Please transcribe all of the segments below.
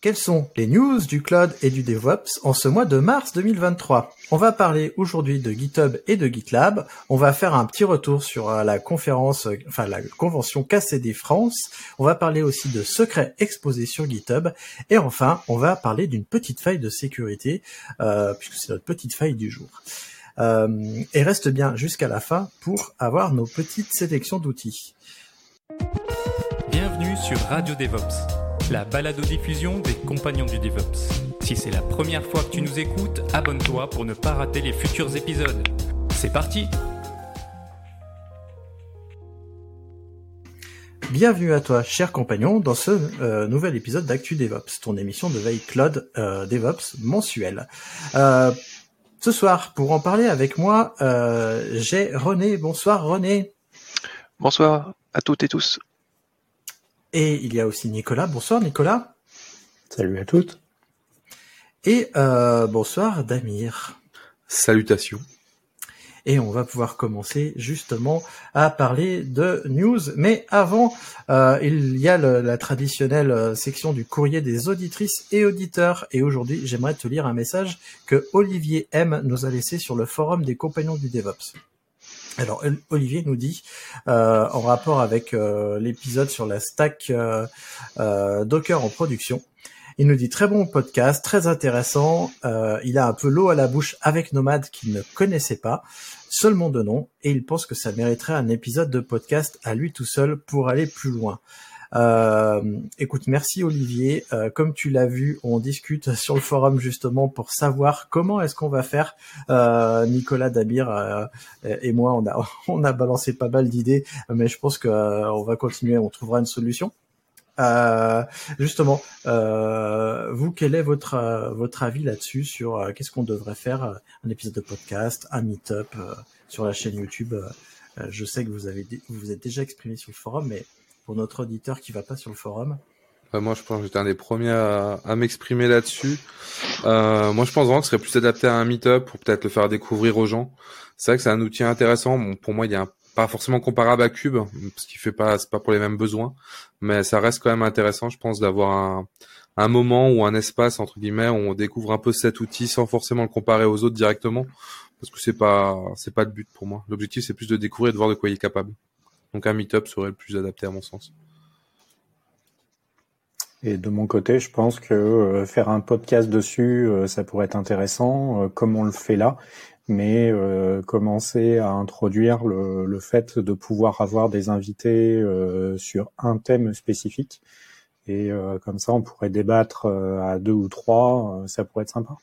Quelles sont les news du cloud et du DevOps en ce mois de mars 2023 On va parler aujourd'hui de GitHub et de GitLab. On va faire un petit retour sur euh, la conférence, euh, enfin la convention KCD France. On va parler aussi de secrets exposés sur GitHub. Et enfin, on va parler d'une petite faille de sécurité, euh, puisque c'est notre petite faille du jour. Euh, et reste bien jusqu'à la fin pour avoir nos petites sélections d'outils. Bienvenue sur Radio DevOps, la balado-diffusion des compagnons du DevOps. Si c'est la première fois que tu nous écoutes, abonne-toi pour ne pas rater les futurs épisodes. C'est parti Bienvenue à toi, cher compagnon, dans ce euh, nouvel épisode d'Actu DevOps, ton émission de veille cloud euh, DevOps mensuelle. Euh, ce soir, pour en parler avec moi, euh, j'ai René. Bonsoir René. Bonsoir à toutes et tous. Et il y a aussi Nicolas. Bonsoir Nicolas. Salut à toutes. Et euh, bonsoir Damir. Salutations. Et on va pouvoir commencer justement à parler de news. Mais avant, euh, il y a le- la traditionnelle euh, section du courrier des auditrices et auditeurs. Et aujourd'hui, j'aimerais te lire un message que Olivier M nous a laissé sur le forum des compagnons du DevOps. Alors Ol- Olivier nous dit, euh, en rapport avec euh, l'épisode sur la stack euh, Docker en production, il nous dit très bon podcast, très intéressant. Il a un peu l'eau à la bouche avec Nomad qu'il ne connaissait pas, seulement de nom, et il pense que ça mériterait un épisode de podcast à lui tout seul pour aller plus loin. Euh, écoute, merci Olivier. Euh, comme tu l'as vu, on discute sur le forum justement pour savoir comment est-ce qu'on va faire. Euh, Nicolas Dabir euh, et moi, on a on a balancé pas mal d'idées, mais je pense que euh, on va continuer, on trouvera une solution. Euh, justement, euh, vous, quel est votre euh, votre avis là-dessus sur qu'est-ce qu'on devrait faire Un épisode de podcast, un meet-up sur la chaîne YouTube? je sais que vous avez vous êtes déjà exprimé sur le forum, mais pour notre auditeur qui va pas sur le forum, moi, je pense que j'étais un des premiers à, à m'exprimer là-dessus. Euh, moi, je pense vraiment que ce serait plus adapté à un meet-up pour peut-être le faire découvrir aux gens. C'est vrai que c'est un outil intéressant. Bon, pour moi, il est un- pas forcément comparable à Cube, parce qu'il fait pas, c'est pas pour les mêmes besoins, mais ça reste quand même intéressant, je pense, d'avoir un, un moment ou un espace entre guillemets où on découvre un peu cet outil sans forcément le comparer aux autres directement, parce que c'est pas, c'est pas le but pour moi. L'objectif, c'est plus de découvrir et de voir de quoi il est capable. Donc un meet-up serait le plus adapté à mon sens. Et de mon côté, je pense que euh, faire un podcast dessus, euh, ça pourrait être intéressant, euh, comme on le fait là, mais euh, commencer à introduire le, le fait de pouvoir avoir des invités euh, sur un thème spécifique. Et euh, comme ça, on pourrait débattre à deux ou trois, ça pourrait être sympa.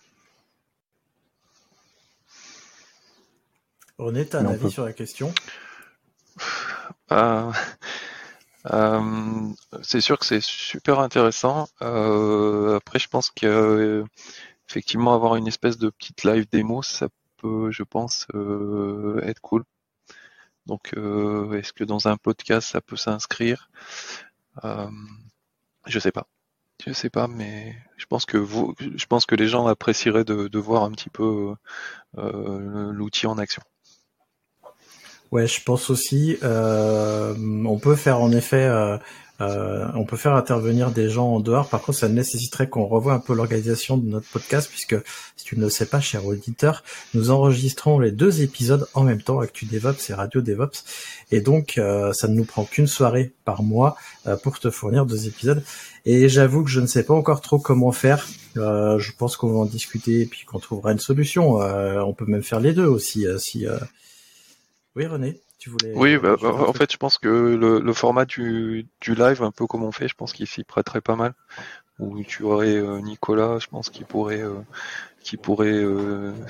René, t'as un Mais on avis peut- sur la question? C'est sûr que c'est super intéressant. Euh, après, je pense que euh, effectivement avoir une espèce de petite live démo, ça peut, je pense, euh, être cool. Donc, euh, est-ce que dans un podcast ça peut s'inscrire? Euh, Je sais pas. Je sais pas, mais je pense que vous, je pense que les gens apprécieraient de, voir un petit peu euh, l'outil en action. Ouais, je pense aussi. euh, on peut faire en effet, euh, euh, on peut faire intervenir des gens en dehors. Par contre, ça nécessiterait qu'on revoie un peu l'organisation de notre podcast, puisque si tu ne le sais pas, cher auditeur, nous enregistrons les deux épisodes en même temps, Actu DevOps et Radio DevOps, et donc euh, ça ne nous prend qu'une soirée par mois euh, pour te fournir deux épisodes. Et j'avoue que je ne sais pas encore trop comment faire. Euh, je pense qu'on va en discuter et puis qu'on trouvera une solution. On peut même faire les deux aussi, si. Euh, oui, René, tu voulais. Oui, bah, tu voulais en fait, je pense que le, le format du, du live, un peu comme on fait, je pense qu'il s'y prêterait pas mal. où tu aurais Nicolas, je pense qu'il pourrait qui pourrait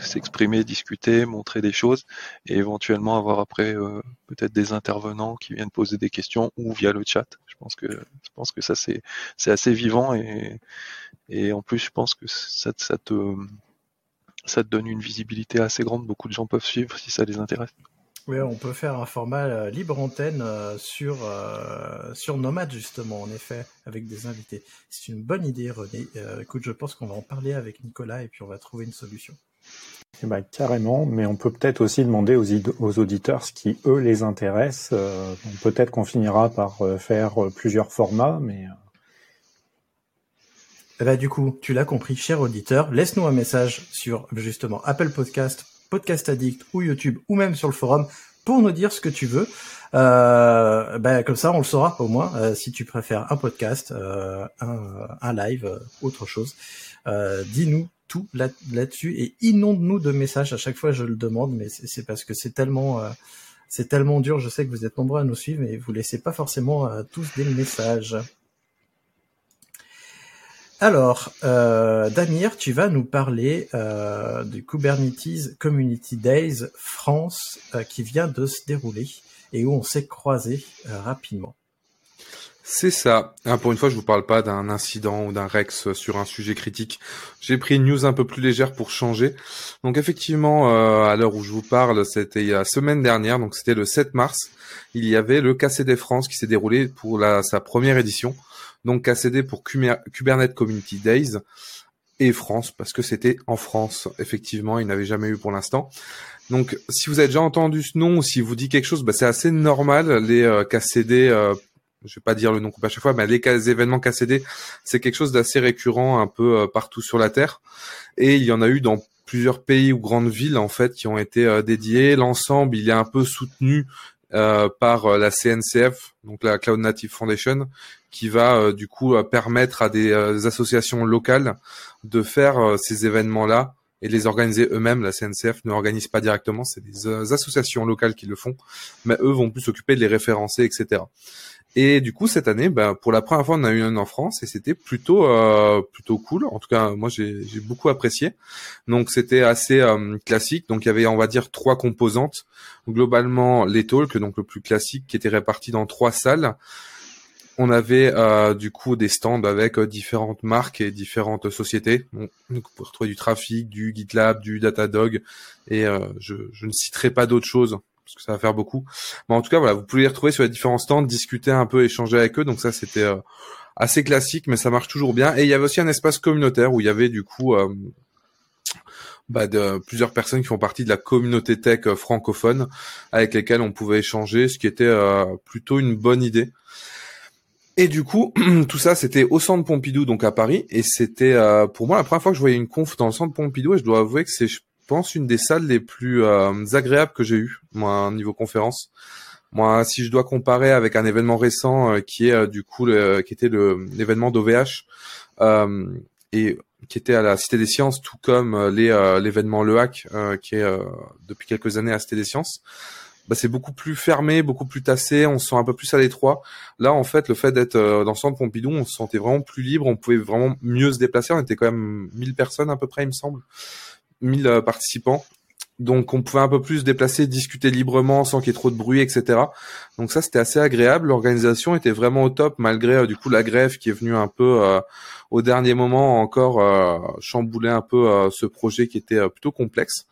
s'exprimer, discuter, montrer des choses, et éventuellement avoir après peut-être des intervenants qui viennent poser des questions ou via le chat. Je pense que je pense que ça c'est c'est assez vivant et et en plus je pense que ça, ça te ça te donne une visibilité assez grande. Beaucoup de gens peuvent suivre si ça les intéresse. Oui, on peut faire un format euh, libre antenne euh, sur euh, sur Nomad justement, en effet, avec des invités. C'est une bonne idée, René. écoute, je pense qu'on va en parler avec Nicolas et puis on va trouver une solution. Eh ben, carrément, mais on peut peut-être aussi demander aux, aux, auditeurs ce qui eux les intéresse. peut-être qu'on finira par faire plusieurs formats, mais eh ben, du coup, tu l'as compris, cher auditeur, laisse-nous un message sur justement Apple Podcast, Podcast Addict ou YouTube ou même sur le forum pour nous dire ce que tu veux. Euh, ben, comme ça, on le saura au moins euh, si tu préfères un podcast, euh, un, live, euh, autre chose. Dis-nous tout là, là-dessus et inonde-nous de messages. À chaque fois, je le demande, mais c'est parce que c'est tellement c'est tellement dur. Je sais que vous êtes nombreux à nous suivre, mais vous laissez pas forcément tous des messages. Alors, euh, Damir, tu vas nous parler euh, du Kubernetes Community Days France euh, qui vient de se dérouler et où on s'est croisé euh, rapidement. C'est ça. Ah, pour une fois, je vous parle pas d'un incident ou d'un Rex sur un sujet critique. J'ai pris une news un peu plus légère pour changer. Donc effectivement, euh, à l'heure où je vous parle, c'était la semaine dernière, donc c'était le 7 mars. Il y avait le KCD France qui s'est déroulé pour la, sa première édition donc KCD pour Kubernetes Community Days et France parce que c'était en France effectivement il n'avait jamais eu pour l'instant. Donc si vous avez déjà entendu ce nom ou si vous dit quelque chose bah, c'est assez normal les euh, KCD euh, je vais pas dire le nom à chaque fois mais les événements KCD c'est quelque chose d'assez récurrent un peu euh, partout sur la terre. Et il y en a eu dans plusieurs pays ou grandes villes en fait qui ont été euh, dédiés l'ensemble il est un peu soutenu euh, par euh, la CNCF, donc la Cloud Native Foundation, qui va euh, du coup permettre à des associations locales de faire ces événements-là et les organiser eux-mêmes. La CNCF ne organise pas directement, c'est des associations locales qui le font, mais eux vont plus s'occuper de les référencer, etc. Et du coup, cette année, ben, pour la première fois, on a eu un en France et c'était plutôt euh, plutôt cool. En tout cas, moi, j'ai beaucoup apprécié. Donc, c'était assez euh, classique. Donc, il y avait, on va dire, trois composantes. Globalement, les talks, donc le plus classique, qui était réparti dans trois salles. On avait euh, du coup des stands avec différentes marques et différentes sociétés. Donc, on pouvait retrouver du trafic, du GitLab, du Datadog, et je, je ne citerai pas d'autres choses parce que ça va faire beaucoup. Mais en tout cas, voilà, vous pouvez les retrouver sur les différents stands, discuter un peu, échanger avec eux. Donc ça, c'était euh, assez classique, mais ça marche toujours bien. Et il y avait aussi un espace communautaire où il y avait du coup euh, bah, plusieurs personnes qui font partie de la communauté tech euh, francophone avec lesquelles on pouvait échanger, ce qui était plutôt une bonne idée. Et du coup, tout ça, c'était au centre Pompidou, donc à Paris, et c'était pour moi la première fois que je voyais une conf dans le centre Pompidou, et je dois avouer que c'est pense, une des salles les plus euh, agréables que j'ai eues, moi, niveau conférence. Moi, si je dois comparer avec un événement récent euh, qui est euh, du coup qui était le l'événement d'OVH et qui était à la Cité des Sciences, tout comme les l'événement Le Hack qui est depuis quelques années à la Cité des Sciences. Bah, c'est beaucoup plus fermé, beaucoup plus tassé, on se sent un peu plus à l'étroit. Là, en fait, le fait d'être dans le centre Pompidou, on se sentait vraiment plus libre, on pouvait vraiment mieux se déplacer. On était quand même 1000 personnes à peu près, il me semble. 1000 euh, participants. Donc on pouvait un peu plus se déplacer, discuter librement sans qu'il y ait trop de bruit, etc. Donc ça c'était assez agréable. L'organisation était vraiment au top malgré euh, du coup la grève qui est venue un peu euh, au dernier moment encore chambouler un peu ce projet qui était plutôt complexe.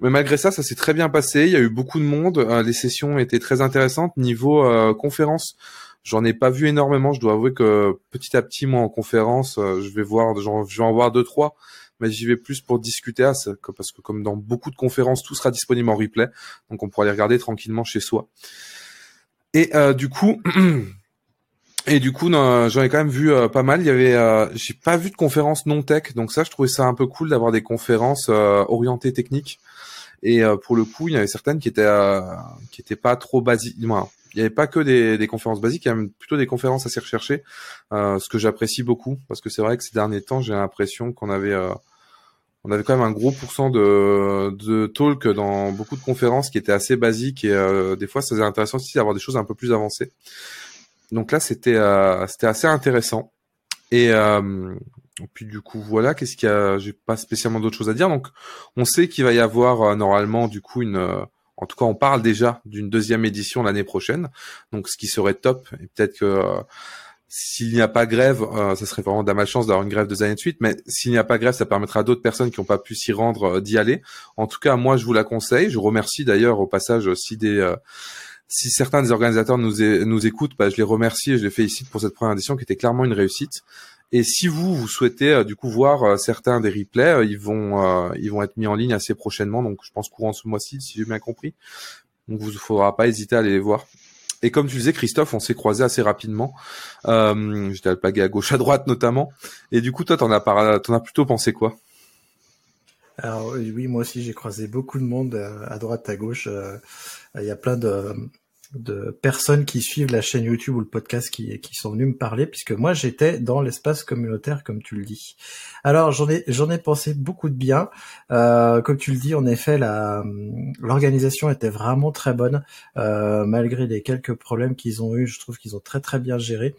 Mais malgré ça, ça s'est très bien passé. Il y a eu beaucoup de monde. les sessions étaient très intéressantes. Niveau conférence, j'en ai pas vu énormément. Je dois avouer que petit à petit, moi en conférence, je vais voir, je vais en voir deux trois mais j'y vais plus pour discuter à ça, parce que comme dans beaucoup de conférences, tout sera disponible en replay, donc on pourra les regarder tranquillement chez soi. Et euh, du coup, et du coup, j'en ai quand même vu euh, pas mal. Il y avait, euh, j'ai pas vu de conférences non tech, donc ça, je trouvais ça un peu cool d'avoir des conférences orientées techniques. Et pour le coup, il y avait certaines qui étaient qui étaient pas trop basiques il n'y avait pas que des, des, conférences basiques, il y avait plutôt des conférences assez recherchées, euh, ce que j'apprécie beaucoup, parce que c'est vrai que ces derniers temps, j'ai l'impression qu'on avait, euh, on avait quand même un gros pourcent de, de talk dans beaucoup de conférences qui étaient assez basiques et euh, des fois, ça faisait intéressant aussi d'avoir des choses un peu plus avancées. Donc là, c'était, euh, c'était assez intéressant. Et euh, puis du coup voilà, qu'est-ce qu'il y a? J'ai pas spécialement d'autres choses à dire. Donc on sait qu'il va y avoir euh, normalement du coup une en tout cas, on parle déjà d'une deuxième édition l'année prochaine, donc ce qui serait top. Et peut-être que s'il n'y a pas grève, euh, ça serait vraiment de la malchance d'avoir une grève deux années de suite, mais s'il n'y a pas grève, ça permettra à d'autres personnes qui n'ont pas pu s'y rendre euh, d'y aller. En tout cas, moi, je vous la conseille. Je remercie d'ailleurs au passage si des euh, si certains des organisateurs nous, nous écoutent, bah, je les remercie et je les félicite pour cette première édition qui était clairement une réussite. Et si vous vous souhaitez du coup voir certains des replays, ils vont ils vont être mis en ligne assez prochainement, donc je pense courant ce mois-ci, si j'ai bien compris. Donc vous ne faudra pas hésiter à aller les voir. Et comme tu disais, Christophe, on s'est croisé assez rapidement. Euh, J'étais alpagué à gauche, à droite notamment. Et du coup, toi, t'en as, t'en as plutôt pensé quoi? Alors oui, moi aussi, j'ai croisé beaucoup de monde euh, à droite, à gauche. Euh, il y a plein de, de personnes qui suivent la chaîne YouTube ou le podcast qui, qui sont venus me parler, puisque moi j'étais dans l'espace communautaire, comme tu le dis. Alors j'en ai j'en ai pensé beaucoup de bien. Euh, comme tu le dis, en effet, la l'organisation était vraiment très bonne, euh, malgré les quelques problèmes qu'ils ont eu. Je trouve qu'ils ont très très bien géré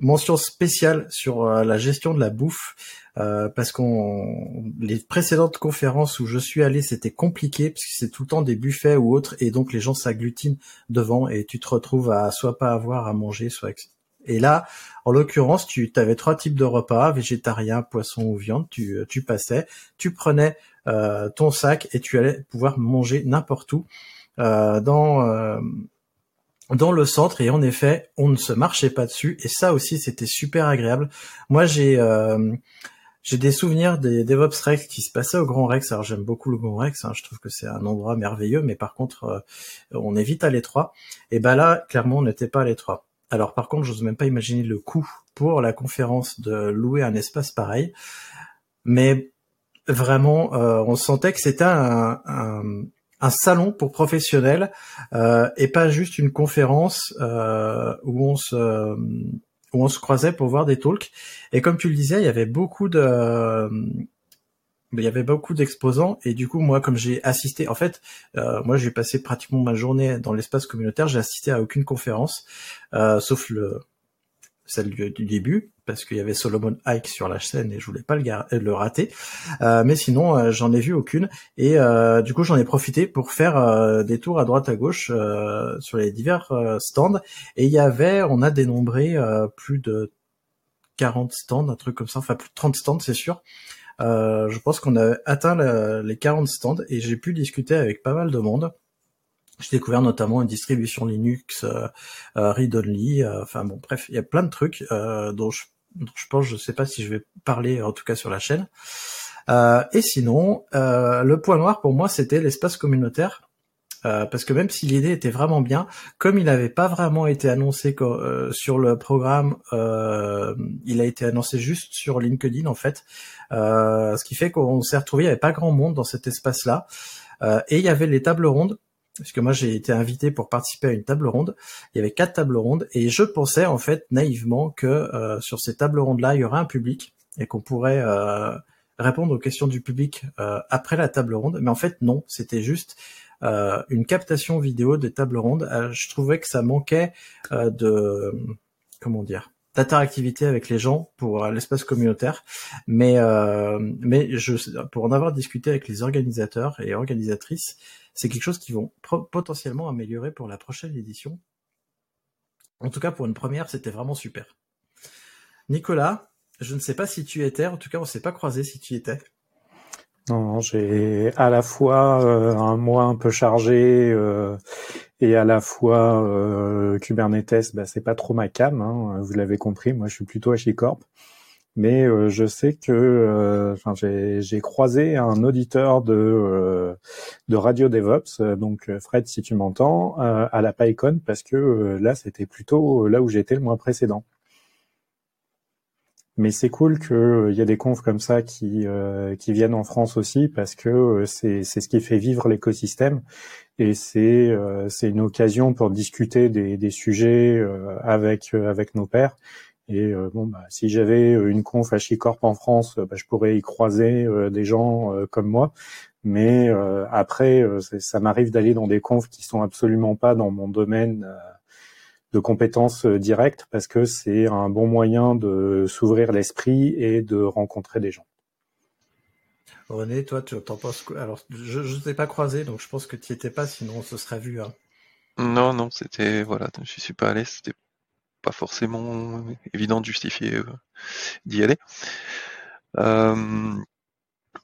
mention spéciale sur euh, la gestion de la bouffe euh, parce qu'on les précédentes conférences où je suis allé c'était compliqué parce que c'est tout le temps des buffets ou autres et donc les gens s'agglutinent devant et tu te retrouves à soit pas avoir à manger soit et là en l'occurrence tu avais trois types de repas végétarien poisson ou viande tu tu passais tu prenais euh, ton sac et tu allais pouvoir manger n'importe où euh, dans dans le centre et en effet on ne se marchait pas dessus et ça aussi c'était super agréable. Moi j'ai euh, j'ai des souvenirs des DevOps Rex qui se passaient au Grand Rex. Alors j'aime beaucoup le Grand Rex, hein, je trouve que c'est un endroit merveilleux, mais par contre euh, on est vite à l'étroit. Et ben là clairement on n'était pas à l'étroit. Alors par contre j'ose même pas imaginer le coût pour la conférence de louer un espace pareil, mais vraiment euh, on sentait que c'était un, salon pour professionnels euh, et pas juste une conférence où on se où on se croisait pour voir des talks. Et comme tu le disais, il y avait beaucoup de il y avait beaucoup d'exposants et du coup moi comme j'ai assisté en fait euh, moi j'ai passé pratiquement ma journée dans l'espace communautaire j'ai assisté à aucune conférence sauf le celle du, début parce qu'il y avait Solomon Ike sur la scène et je voulais pas le, le rater. Euh, mais sinon, euh, j'en ai vu aucune et euh, du coup, j'en ai profité pour faire euh, des tours à droite à gauche sur les divers stands. Et il y avait, on a dénombré plus de 40 stands, un truc comme ça, enfin plus de 30 stands, c'est sûr. je pense qu'on a atteint les 40 stands et j'ai pu discuter avec pas mal de monde. J'ai découvert notamment une distribution Linux euh, euh read only. Euh, enfin bon, bref, il y a plein de trucs euh, dont, je, je pense, je sais pas si je vais parler en tout cas sur la chaîne. et sinon, le point noir pour moi, c'était l'espace communautaire. parce que même si l'idée était vraiment bien, comme il n'avait pas vraiment été annoncé sur le programme, il a été annoncé juste sur LinkedIn en fait, ce qui fait qu'on s'est retrouvé, il n'y avait pas grand monde dans cet espace-là, et il y avait les tables rondes parce que moi j'ai été invité pour participer à une table ronde. Il y avait quatre tables rondes et je pensais en fait naïvement que euh, sur ces tables rondes-là, il y aurait un public et qu'on pourrait euh, répondre aux questions du public euh, après la table ronde. Mais en fait non, c'était juste une captation vidéo des tables rondes. je trouvais que ça manquait de comment dire d'interactivité avec les gens pour l'espace communautaire. Mais mais je pour en avoir discuté avec les organisateurs et organisatrices c'est quelque chose qui vont potentiellement améliorer pour la prochaine édition. En tout cas, pour une première, c'était vraiment super. Nicolas, je ne sais pas si tu étais, en tout cas, on ne s'est pas croisé si tu étais. Non, j'ai à la fois euh, un mois un peu chargé euh, et à la fois euh, Kubernetes, bah, c'est pas trop ma cam, hein, vous l'avez compris, moi je suis plutôt HashiCorp mais euh, je sais que euh, j'ai croisé un auditeur de, euh, de Radio DevOps, donc Fred, si tu m'entends, à la PyCon, parce que là, c'était plutôt là où j'étais le mois précédent. Mais c'est cool qu'il y ait des confs comme ça qui, qui viennent en France aussi, parce que c'est ce qui fait vivre l'écosystème, et c'est une occasion pour discuter des, des sujets avec, avec nos pairs et euh, bon, bah, si j'avais euh, une conf HashiCorp en France, euh, bah, je pourrais y croiser des gens comme moi. Mais après, ça m'arrive d'aller dans des confs qui sont absolument pas dans mon domaine de compétences directes parce que c'est un bon moyen de s'ouvrir l'esprit et de rencontrer des gens. René, toi, tu t'en penses quoi? Alors, je ne t'ai pas croisé, donc je pense que tu n'y étais pas, sinon on se serait vu. Hein. Non, non, c'était voilà, je suis pas allé, c'était pas forcément évident de justifier euh, d'y aller. Euh,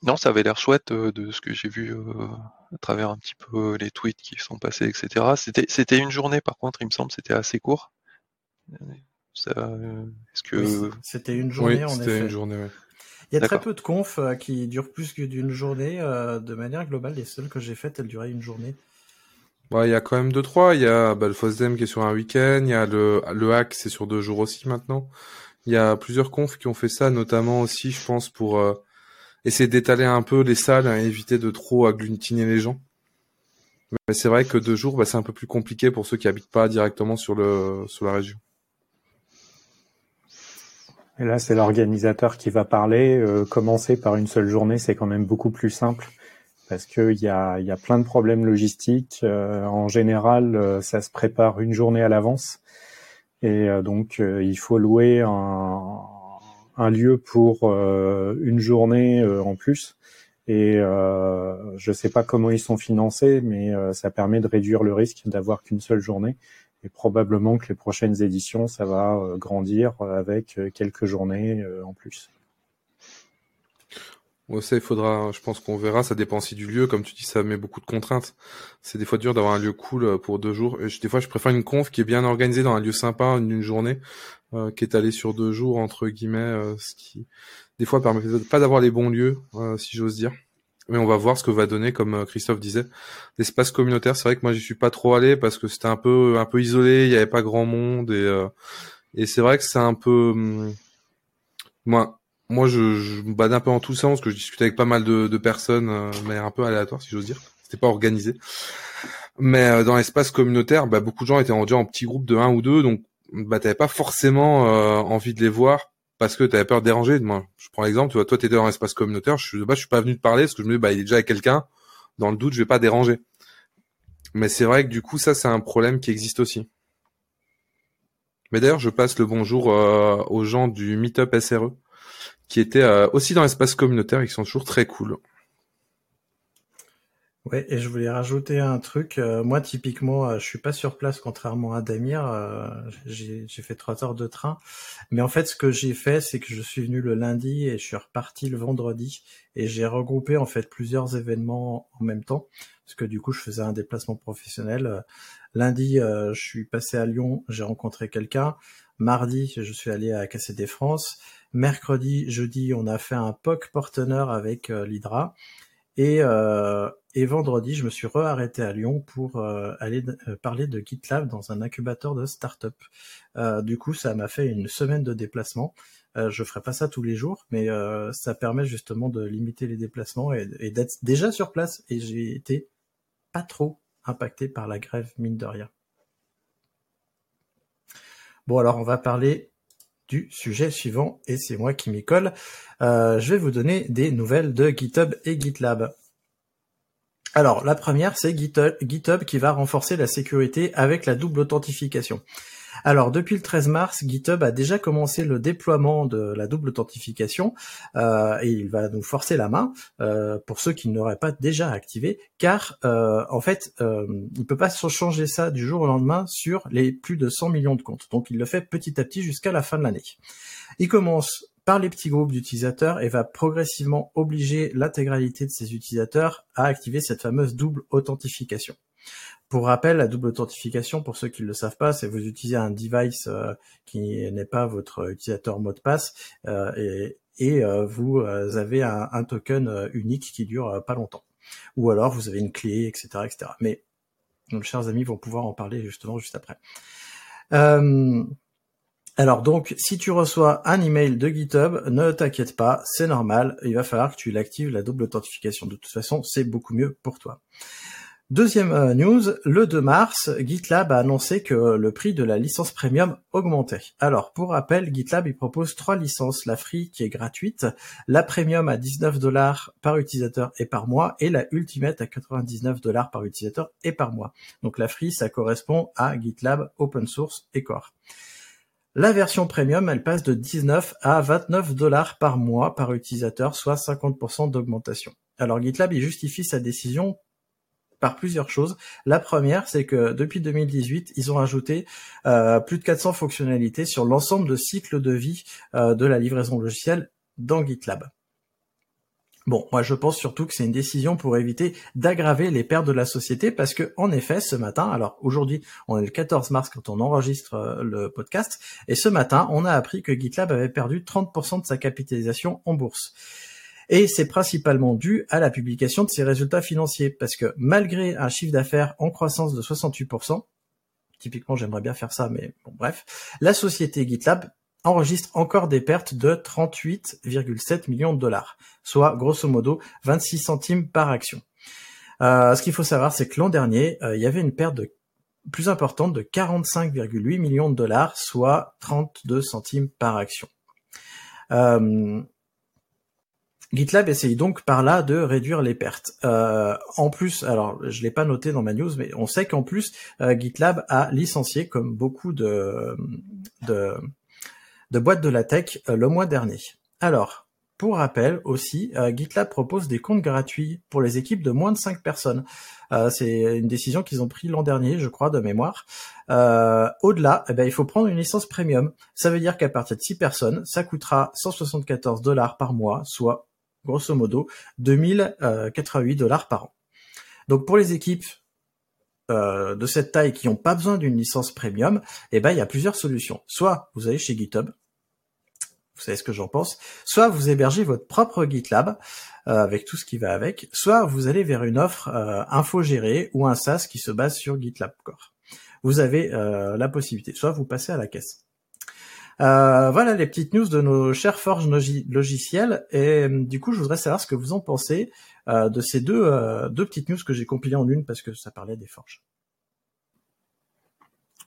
non, ça avait l'air chouette euh, de ce que j'ai vu à travers un petit peu les tweets qui sont passés, etc. C'était c'était une journée, par contre, il me semble, c'était assez court. Est-ce que c'était une journée oui, c'était une journée. Il y a très peu de confs euh, qui durent plus que d'une journée. Euh, de manière globale, les seules que j'ai faites, elles duraient une journée. il y a quand même deux trois. Il y a bah, le FOSDEM qui est sur un week-end. Il y a le, le hack, c'est sur deux jours aussi maintenant. Il y a plusieurs confs qui ont fait ça, notamment aussi, je pense, pour euh, essayer d'étaler un peu les salles et éviter de trop agglutiner les gens. Mais c'est vrai que deux jours, bah, c'est un peu plus compliqué pour ceux qui habitent pas directement sur la région. Et là, c'est l'organisateur qui va parler. Euh, commencer par une seule journée, c'est quand même beaucoup plus simple parce qu'il y a, y a plein de problèmes logistiques. Euh, en général, euh, ça se prépare une journée à l'avance. Et donc, il faut louer un, un lieu pour une journée en plus. Et je ne sais pas comment ils sont financés, mais ça permet de réduire le risque d'avoir qu'une seule journée et probablement que les prochaines éditions, ça va euh, grandir euh, avec euh, quelques journées en plus. Ouais, ça, il faudra, je pense qu'on verra, ça dépend aussi du lieu. Comme tu dis, ça met beaucoup de contraintes. C'est des fois dur d'avoir un lieu cool pour deux jours. Et des fois, je préfère une conf qui est bien organisée dans un lieu sympa, une, journée, qui est allée sur deux jours, entre guillemets, ce qui, des fois, permet pas d'avoir les bons lieux, si j'ose dire mais on va voir ce que va donner, comme euh, Christophe disait, l'espace communautaire. C'est vrai que moi, j'y suis pas trop allé parce que c'était un peu, un peu isolé, il y avait pas grand monde et euh, et c'est vrai que c'est un peu, hum, moi, moi, je, je me bade un peu en tout sens, que je discutais avec pas mal de, de personnes, euh, mais un peu aléatoire, si j'ose dire. C'était pas organisé. Mais dans l'espace communautaire, bah, beaucoup de gens étaient déjà en petits groupes de un ou deux, donc bah, t'avais pas forcément envie de les voir parce que tu avais peur de déranger. Moi, je prends l'exemple, tu vois, toi, tu étais dans l'espace communautaire, je suis, je suis pas venu te parler parce que je me dis, bah, il est déjà avec quelqu'un. Dans le doute, je vais pas déranger. Mais c'est vrai que du coup, ça, c'est un problème qui existe aussi. Mais d'ailleurs, je passe le bonjour euh, aux gens du Meetup SRE, qui étaient euh, aussi dans l'espace communautaire et qui sont toujours très cool. Ouais, et je voulais rajouter un truc. Euh, moi, typiquement, euh, je suis pas sur place, contrairement à Damir. Euh, j'ai fait trois heures de train, mais en fait, ce que j'ai fait, c'est que je suis venu le lundi et je suis reparti le vendredi, et j'ai regroupé en fait plusieurs événements en même temps, parce que du coup, je faisais un déplacement professionnel. Lundi, je suis passé à Lyon, j'ai rencontré quelqu'un. Mardi, je suis allé à KCD France. Mercredi, jeudi, on a fait un POC partenaire avec l'Hydra. Et, euh, et vendredi, je me suis re-arrêté à Lyon pour euh, aller euh, parler de GitLab dans un incubateur de start-up. Euh, du coup, ça m'a fait une semaine de déplacement. Euh, je ferai pas ça tous les jours, mais ça permet justement de limiter les déplacements et, et d'être déjà sur place. Et j'ai été pas trop impacté par la grève, mine de rien. Bon, alors on va parler du sujet suivant, et c'est moi qui m'y colle. je vais vous donner des nouvelles de GitHub et GitLab. Alors, la première, c'est GitHub, qui va renforcer la sécurité avec la double authentification. Alors, depuis le 13 mars, GitHub a déjà commencé le déploiement de la double authentification euh, et il va nous forcer la main euh, pour ceux qui n'auraient pas déjà activé, car euh, en fait, il peut pas changer ça du jour au lendemain sur les plus de 100 millions de comptes. Donc, il le fait petit à petit jusqu'à la fin de l'année. Il commence par les petits groupes d'utilisateurs et va progressivement obliger l'intégralité de ces utilisateurs à activer cette fameuse double authentification. Pour rappel, la double authentification, pour ceux qui ne le savent pas, c'est vous utilisez un device euh, qui n'est pas votre utilisateur mot de passe euh, et, euh, vous avez un, token unique qui dure pas longtemps. Ou alors vous avez une clé, etc., etc. Mais nos chers amis vont pouvoir en parler justement juste après. Alors donc, si tu reçois un email de GitHub, ne t'inquiète pas, c'est normal, il va falloir que tu l'actives la double authentification. De toute façon, c'est beaucoup mieux pour toi. Deuxième euh, news, le 2 mars, GitLab a annoncé que le prix de la licence premium augmentait. Alors, pour rappel, GitLab il propose trois licences, la free qui est gratuite, la premium à 19 dollars par utilisateur et par mois, et la ultimate à 99 dollars par utilisateur et par mois. Donc la free, ça correspond à GitLab Open Source et Core. La version premium, elle passe de 19 à 29 dollars par mois par utilisateur, soit 50% d'augmentation. Alors GitLab, il justifie sa décision par plusieurs choses. La première, c'est que depuis 2018, ils ont ajouté euh, plus de 400 fonctionnalités sur l'ensemble de cycles de vie euh, de la livraison logicielle dans GitLab. Bon, moi je pense surtout que c'est une décision pour éviter d'aggraver les pertes de la société parce que en effet, ce matin, alors aujourd'hui, on est le 14 mars quand on enregistre euh, le podcast et ce matin, on a appris que GitLab avait perdu 30% de sa capitalisation en bourse. Et c'est principalement dû à la publication de ses résultats financiers, parce que malgré un chiffre d'affaires en croissance de 68%, typiquement j'aimerais bien faire ça, mais bon bref, la société GitLab enregistre encore des pertes de 38,7 millions de dollars, soit grosso modo 26 centimes par action. Euh, ce qu'il faut savoir, c'est que l'an dernier, euh, il y avait une perte de plus importante de 45,8 millions de dollars, soit 32 centimes par action. Euh, GitLab essaye donc par là de réduire les pertes. Euh, en plus, alors je l'ai pas noté dans ma news, mais on sait qu'en plus euh, GitLab a licencié, comme beaucoup de, boîtes de la tech, euh, le mois dernier. Alors, pour rappel aussi, GitLab propose des comptes gratuits pour les équipes de moins de 5 personnes. c'est une décision qu'ils ont prise l'an dernier, je crois, de mémoire. Au-delà, eh ben, il faut prendre une licence premium. Ça veut dire qu'à partir de 6 personnes, ça coûtera 174 dollars par mois, soit grosso modo 2088 dollars par an. Donc pour les équipes euh, de cette taille qui n'ont pas besoin d'une licence premium, eh ben il y a plusieurs solutions. Soit vous allez chez GitHub, vous savez ce que j'en pense, soit vous hébergez votre propre GitLab euh, avec tout ce qui va avec, soit vous allez vers une offre euh, infogérée ou un SaaS qui se base sur GitLab Core. Vous avez la possibilité, soit vous passez à la caisse. Euh, voilà les petites news de nos chers forges logiciels. Et euh, du coup, je voudrais savoir ce que vous en pensez euh, de ces deux, deux petites news que j'ai compilées en une parce que ça parlait des forges.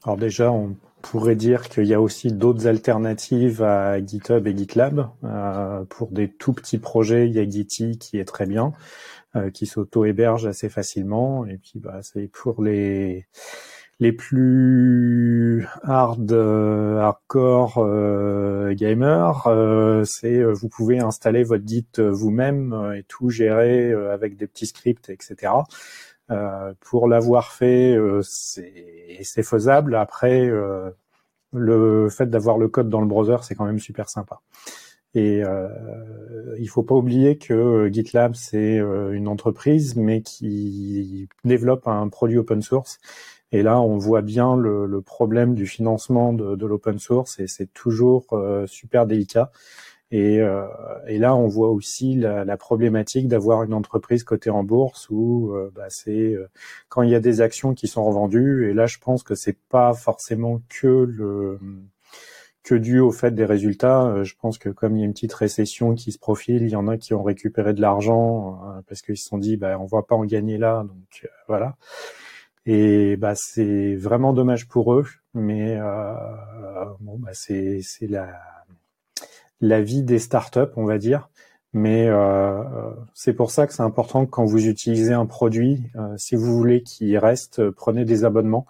Alors déjà, on pourrait dire qu'il y a aussi d'autres alternatives à GitHub et GitLab. pour des tout petits projets, il y a Gitty qui est très bien, qui s'auto-héberge assez facilement. Et puis, bah, c'est pour les les plus hard euh, hardcore euh, gamers, euh, c'est vous pouvez installer votre Git vous-même et tout gérer avec des petits scripts, etc. pour l'avoir fait, c'est faisable. Après, le fait d'avoir le code dans le browser, c'est quand même super sympa. Et euh, il faut pas oublier que GitLab c'est une entreprise, mais qui développe un produit open source et là, on voit bien le, problème du financement de, l'open source et c'est toujours euh, super délicat. Euh, et, là, on voit aussi la, problématique d'avoir une entreprise cotée en bourse où euh, bah, c'est quand il y a des actions qui sont revendues. Et là, je pense que c'est pas forcément que le que dû au fait des résultats. je pense que comme il y a une petite récession qui se profile, il y en a qui ont récupéré de l'argent parce qu'ils se sont dit, bah, on va pas en gagner là, donc voilà. Et bah c'est vraiment dommage pour eux, mais euh, bon bah c'est c'est la la vie des startups, on va dire. Mais euh, c'est pour ça que c'est important que quand vous utilisez un produit, euh, si vous voulez qu'il reste, prenez des abonnements.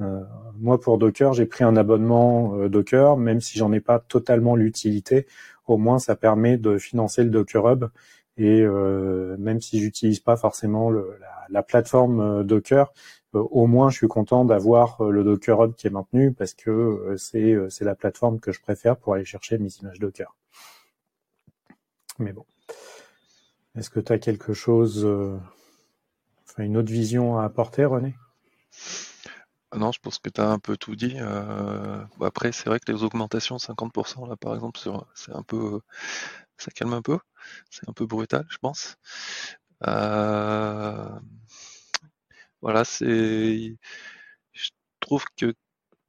Euh, moi, pour Docker, j'ai pris un abonnement euh, Docker, même si j'en ai pas totalement l'utilité. Au moins, ça permet de financer le Docker Hub. Et même si j'utilise pas forcément la, la, plateforme Docker, euh, au moins je suis content d'avoir euh, le Docker Hub qui est maintenu parce que euh, c'est c'est la plateforme que je préfère pour aller chercher mes images Docker. Mais bon. Est-ce que tu as quelque chose, enfin une autre vision à apporter, René? Non, je pense que tu as un peu tout dit. après, c'est vrai que les augmentations 50% là, par exemple, c'est un peu, ça calme un peu. C'est un peu brutal, je pense. Voilà, c'est. Je trouve que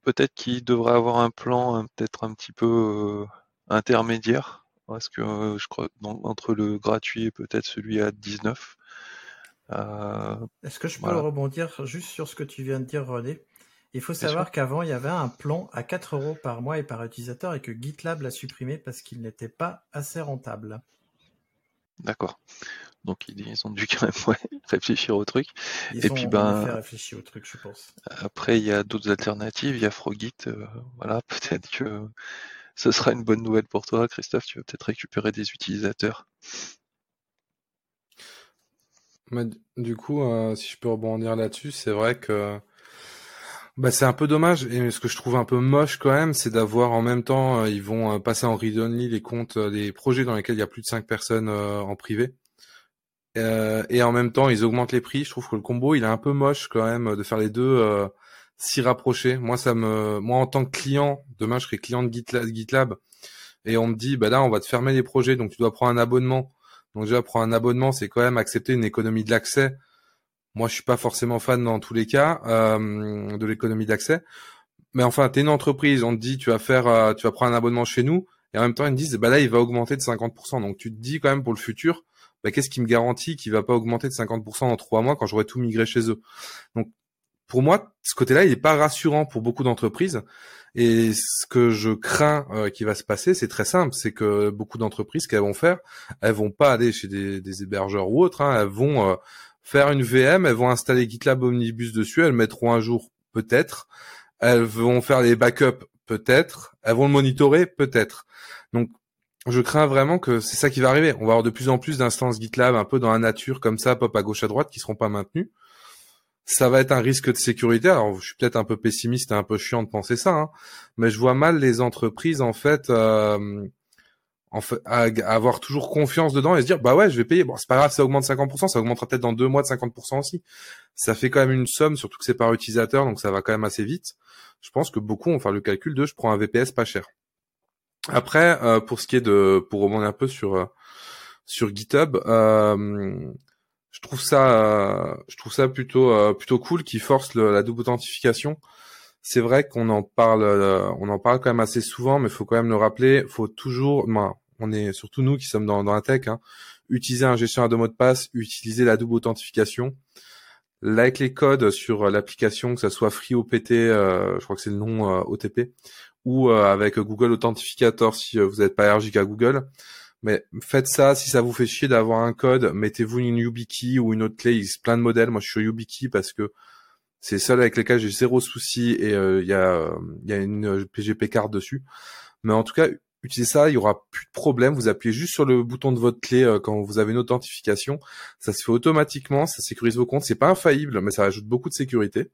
peut-être qu'il devrait avoir un plan hein, peut-être un petit peu euh, intermédiaire, parce que euh, je crois entre le gratuit et peut-être celui à 19. Euh, Est-ce que je peux voilà. rebondir juste sur ce que tu viens de dire, René? Il faut savoir qu'avant, il y avait un plan à 4 euros par mois et par utilisateur et que GitLab l'a supprimé parce qu'il n'était pas assez rentable. D'accord. Donc ils, ont dû quand même ouais, réfléchir au truc. Ils Et ont puis, en ben, réfléchi au truc, je pense. Après, il y a d'autres alternatives. Il y a Frogit. euh, voilà, peut-être que ce sera une bonne nouvelle pour toi, Christophe. Tu vas peut-être récupérer des utilisateurs. Mais du coup, euh, si je peux rebondir là-dessus, c'est vrai que bah, c'est un peu dommage. Et ce que je trouve un peu moche quand même, c'est d'avoir en même temps, euh, ils vont passer en read-only les comptes, les projets dans lesquels il y a plus de 5 personnes euh, en privé. Euh, et en même temps, ils augmentent les prix. Je trouve que le combo, il est un peu moche quand même de faire les deux euh, si rapprochés. Moi, ça me, moi en tant que client, demain je serai client de GitLab, et on me dit, bah là, on va te fermer les projets, donc tu dois prendre un abonnement. Donc déjà, prendre un abonnement, c'est quand même accepter une économie de l'accès. Moi, je suis pas forcément fan dans tous les cas euh, de l'économie d'accès. Mais enfin, t'es une entreprise, on te dit, tu vas faire, euh, tu vas prendre un abonnement chez nous, et en même temps, ils me disent, bah là, il va augmenter de 50%. Donc tu te dis quand même pour le futur, bah, qu'est-ce qui me garantit qu'il va pas augmenter de 50% dans trois mois quand j'aurai tout migré chez eux? Donc pour moi, ce côté-là, il est pas rassurant pour beaucoup d'entreprises. Et ce que je crains euh, qui va se passer, c'est très simple, c'est que beaucoup d'entreprises, qu'elles vont faire, elles vont pas aller chez des, des hébergeurs ou autres, hein, elles vont euh, faire une VM, elles vont installer GitLab Omnibus dessus, elles mettront un jour peut-être, elles vont faire les backups peut-être, elles vont le monitorer peut-être. Donc je crains vraiment que c'est ça qui va arriver. On va avoir de plus en plus d'instances GitLab un peu dans la nature comme ça, pop à gauche à droite, qui seront pas maintenues ça va être un risque de sécurité. Alors, je suis peut-être un peu pessimiste et un peu chiant de penser ça, hein, mais je vois mal les entreprises en fait, euh, à- à avoir toujours confiance dedans et se dire bah ouais, je vais payer. Bon, c'est pas grave, ça augmente 50%, ça augmentera peut-être dans deux mois de 50% aussi. Ça fait quand même une somme, surtout que c'est par utilisateur, donc ça va quand même assez vite. Je pense que beaucoup vont faire le calcul de je prends un VPS pas cher. Après, euh, pour ce qui est de, pour rebondir un peu sur euh, sur GitHub. Euh, je trouve ça, euh, je trouve ça plutôt euh, plutôt cool qui force le- la double authentification. C'est vrai qu'on en parle, on en parle quand même assez souvent, mais faut quand même le rappeler. Faut toujours, ben, on est surtout nous qui sommes dans, dans la tech, hein, utiliser un gestionnaire de mot de passe, utiliser la double authentification. Avec les codes sur l'application, que ça soit FreeOPT, euh, je crois que c'est le nom euh, OTP, ou euh, avec Google Authentificator si euh, vous n'êtes pas allergique à Google. Mais faites ça, si ça vous fait chier d'avoir un code, mettez-vous une YubiKey ou une autre clé. Il existe plein de modèles. Moi, je suis sur YubiKey parce que c'est seul avec lesquels j'ai zéro souci et euh, il y, a, y a une PGP card dessus. Mais en tout cas, utilisez ça, il y aura plus de problème. Vous appuyez juste sur le bouton de votre clé euh, quand vous avez une authentification. Ça se fait automatiquement, ça sécurise vos comptes. C'est pas infaillible, mais ça ajoute beaucoup de sécurité.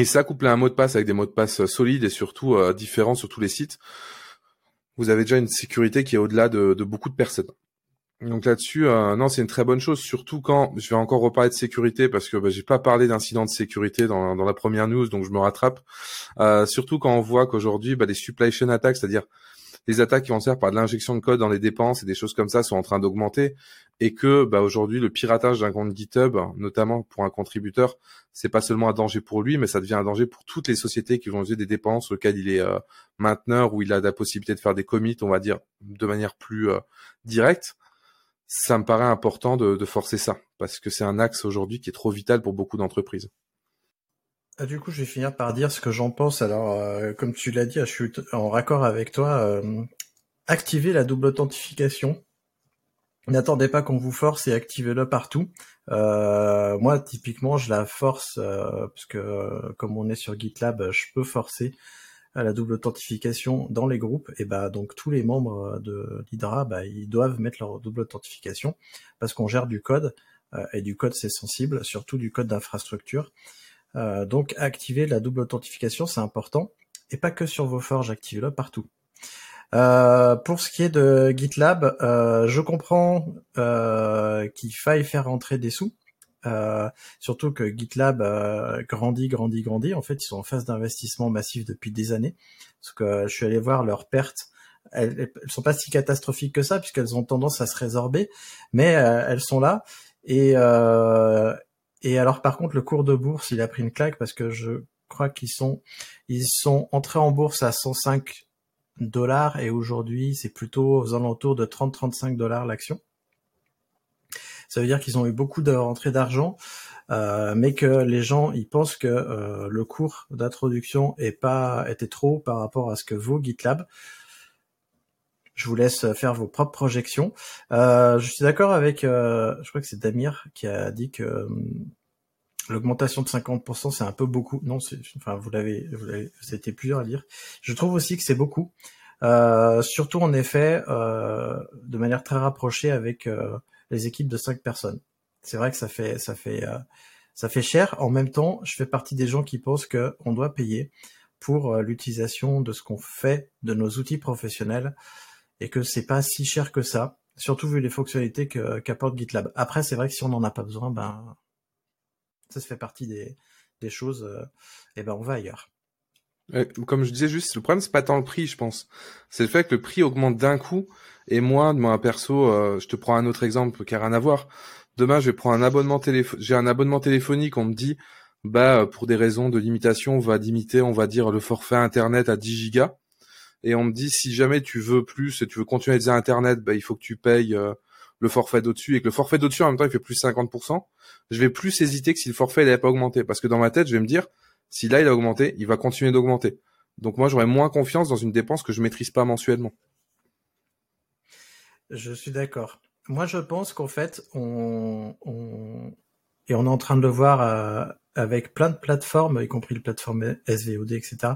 Et ça, couplé à un mot de passe avec des mots de passe solides et surtout euh, différents sur tous les sites, vous avez déjà une sécurité qui est au-delà de, de beaucoup de personnes. Donc là-dessus, euh, non, c'est une très bonne chose, surtout quand je vais encore reparler de sécurité parce que bah, j'ai pas parlé d'incidents de sécurité dans, dans la première news, donc je me rattrape. Euh, surtout quand on voit qu'aujourd'hui, bah, les supply chain attacks, c'est-à-dire les attaques qui vont se faire par l'injection de code dans les dépenses et des choses comme ça sont en train d'augmenter et que bah, aujourd'hui le piratage d'un compte GitHub, notamment pour un contributeur, c'est pas seulement un danger pour lui, mais ça devient un danger pour toutes les sociétés qui vont utiliser des dépenses sur lesquelles il est euh, mainteneur ou il a la possibilité de faire des commits, on va dire, de manière plus euh, directe. Ça me paraît important de forcer ça parce que c'est un axe aujourd'hui qui est trop vital pour beaucoup d'entreprises. Ah, du coup, je vais finir par dire ce que j'en pense. Alors, euh, comme tu l'as dit, je suis en raccord avec toi. Euh, activez la double authentification. N'attendez pas qu'on vous force et activez-le partout. Euh, moi, typiquement, je la force euh, parce que euh, comme on est sur GitLab, je peux forcer à la double authentification dans les groupes. Et bah donc tous les membres de l'Hydra, bah, ils doivent mettre leur double authentification parce qu'on gère du code euh, et du code c'est sensible, surtout du code d'infrastructure. Euh, donc activer la double authentification, c'est important. Et pas que sur vos forges, activez-le partout. Euh, pour ce qui est de GitLab, euh, je comprends qu'il faille faire rentrer des sous. Surtout que GitLab grandit, grandit, grandit. En fait, ils sont en phase d'investissement massif depuis des années. Parce que je suis allé voir leurs pertes. Elles, sont pas si catastrophiques que ça, puisqu'elles ont tendance à se résorber, mais elles sont là. Et, et alors, par contre, le cours de bourse, il a pris une claque parce que je crois qu'ils sont, ils sont entrés en bourse à 105 dollars et aujourd'hui, c'est plutôt aux alentours de 30-35 dollars l'action. Ça veut dire qu'ils ont eu beaucoup de rentrées d'argent, euh, mais que les gens ils pensent que euh, le cours d'introduction est pas était trop par rapport à ce que vaut GitLab. Je vous laisse faire vos propres projections. Euh, je suis d'accord avec, je crois que c'est Damir qui a dit que l'augmentation de 50% c'est un peu beaucoup. Non, enfin vous l'avez, vous l'avez, c'était plusieurs à lire. Je trouve aussi que c'est beaucoup. Euh, surtout en effet euh, de manière très rapprochée avec euh, les équipes de cinq personnes. C'est vrai que ça fait ça fait ça fait cher. En même temps, je fais partie des gens qui pensent que on doit payer pour l'utilisation de ce qu'on fait de nos outils professionnels et que c'est pas si cher que ça, surtout vu les fonctionnalités qu'apporte GitLab. Après, c'est vrai que si on n'en a pas besoin, ben ça se fait partie des, choses, et ben on va ailleurs. Comme je disais juste, le problème c'est pas tant le prix, je pense. C'est le fait que le prix augmente d'un coup. Et moi, de moi perso, euh, je te prends un autre exemple qui a rien à voir. Demain, je vais prendre un abonnement téléphonique. J'ai un abonnement téléphonique. On me dit, bah pour des raisons de limitation, on va limiter, on va dire le forfait internet à 10 gigas. Et on me dit, si jamais tu veux plus et tu veux continuer à utiliser internet, bah il faut que tu payes euh, le forfait d'au-dessus et que le forfait d'au-dessus en même temps il fait plus 50%. Je vais plus hésiter que si le forfait n'avait pas augmenté, parce que dans ma tête, je vais me dire si là il a augmenté, il va continuer d'augmenter. Donc moi j'aurais moins confiance dans une dépense que je maîtrise pas mensuellement. Je suis d'accord. Moi je pense qu'en fait on, et on est en train de le voir euh, avec plein de plateformes, y compris les plateformes SVOD, etc.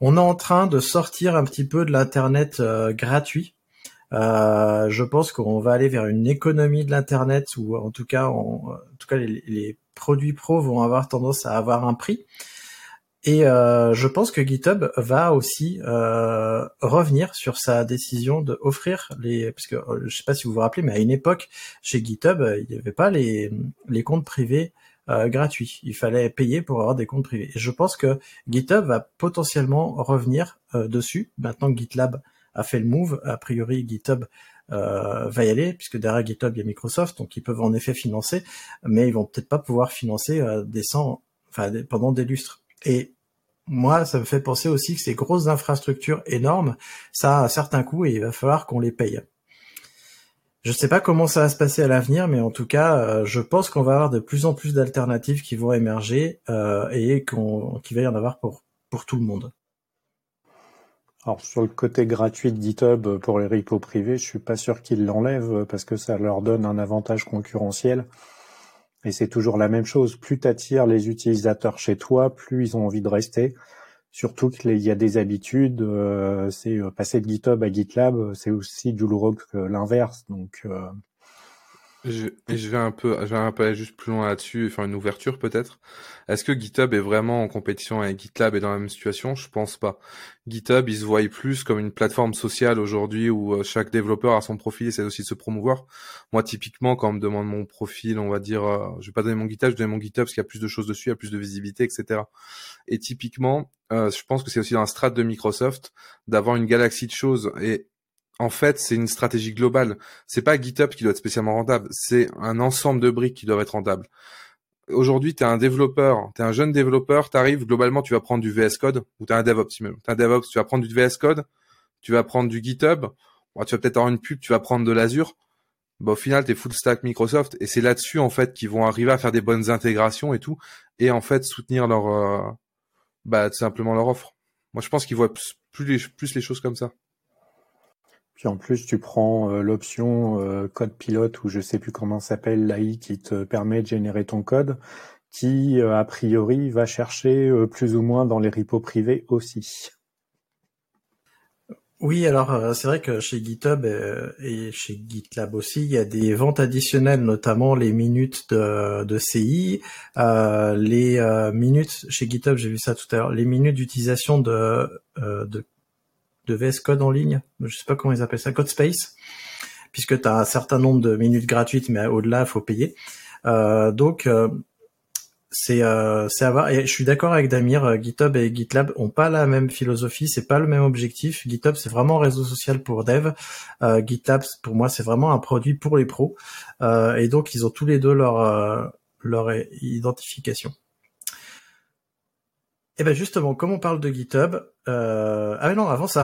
On est en train de sortir un petit peu de l'internet euh, gratuit. Euh, je pense qu'on va aller vers une économie de l'internet ou en tout cas, en tout cas les, les produits pro vont avoir tendance à avoir un prix. Et euh, je pense que GitHub va aussi euh, revenir sur sa décision de offrir les, parce que euh, je sais pas si vous vous rappelez, mais à une époque chez GitHub, il n'y avait pas les, les comptes privés gratuits. Il fallait payer pour avoir des comptes privés. Et je pense que GitHub va potentiellement revenir dessus maintenant que GitLab a fait le move. A priori, GitHub va y aller puisque derrière GitHub il y a Microsoft, donc ils peuvent en effet financer, mais ils vont peut-être pas pouvoir financer des 100, enfin pendant des lustres. Et moi, ça me fait penser aussi que ces grosses infrastructures énormes, ça a un certain coût et il va falloir qu'on les paye. Je ne sais pas comment ça va se passer à l'avenir, mais en tout cas, euh, je pense qu'on va avoir de plus en plus d'alternatives qui vont émerger euh, et qu'il va y en avoir pour, tout le monde. Alors sur le côté gratuit de GitHub pour les repos privés, je suis pas sûr qu'ils l'enlèvent parce que ça leur donne un avantage concurrentiel. Et c'est toujours la même chose. Plus tu attires les utilisateurs chez toi, plus ils ont envie de rester. Surtout qu'il y a des habitudes. Euh, c'est euh, passer de GitHub à GitLab, c'est aussi douloureux que l'inverse. Donc euh, je, je vais un peu, je vais un peu aller juste plus loin là-dessus et faire une ouverture peut-être. Est-ce que GitHub est vraiment en compétition avec GitLab et dans la même situation? Je pense pas. GitHub, il se voit plus comme une plateforme sociale aujourd'hui où euh, chaque développeur a son profil et essaie aussi de se promouvoir. Moi, typiquement, quand on me demande mon profil, on va dire, euh, je vais pas donner mon GitHub, je donne mon GitHub parce qu'il y a plus de choses dessus, il y a plus de visibilité, etc. Et typiquement, euh, je pense que c'est aussi dans la strate de Microsoft d'avoir une galaxie de choses et en fait, c'est une stratégie globale. C'est pas GitHub qui doit être spécialement rentable, c'est un ensemble de briques qui doivent être rentables. Aujourd'hui, tu es un développeur, tu es un jeune développeur, tu arrives, globalement, tu vas prendre du VS Code, ou tu es un DevOps. Tu un DevOps, tu vas prendre du VS Code, tu vas prendre du GitHub, tu vas peut-être avoir une pub, tu vas prendre de l'Azure. Bah, au final, tu es full stack Microsoft, et c'est là-dessus, en fait, qu'ils vont arriver à faire des bonnes intégrations et tout, et en fait, soutenir leur, euh, bah, tout simplement leur offre. Moi, je pense qu'ils voient plus les choses comme ça. Puis en plus, tu prends euh, l'option euh, code pilote ou je sais plus comment s'appelle l'AI qui te permet de générer ton code, qui euh, a priori va chercher plus ou moins dans les repos privés aussi. Oui, alors c'est vrai que chez GitHub et chez GitLab aussi, il y a des ventes additionnelles, notamment les minutes de, de CI, les minutes chez GitHub, j'ai vu ça tout à l'heure, les minutes d'utilisation de, de de VS Code en ligne, je sais pas comment ils appellent ça, Code Space, puisque tu as un certain nombre de minutes gratuites, mais au-delà, faut payer. Euh, donc euh, c'est euh, c'est à voir. Et je suis d'accord avec Damir, GitHub et GitLab ont pas la même philosophie, c'est pas le même objectif. GitHub c'est vraiment un réseau social pour dev. GitLab pour moi c'est vraiment un produit pour les pros. Et donc ils ont tous les deux leur identification. Et ben justement, comme on parle de GitHub, ah mais non, avant ça,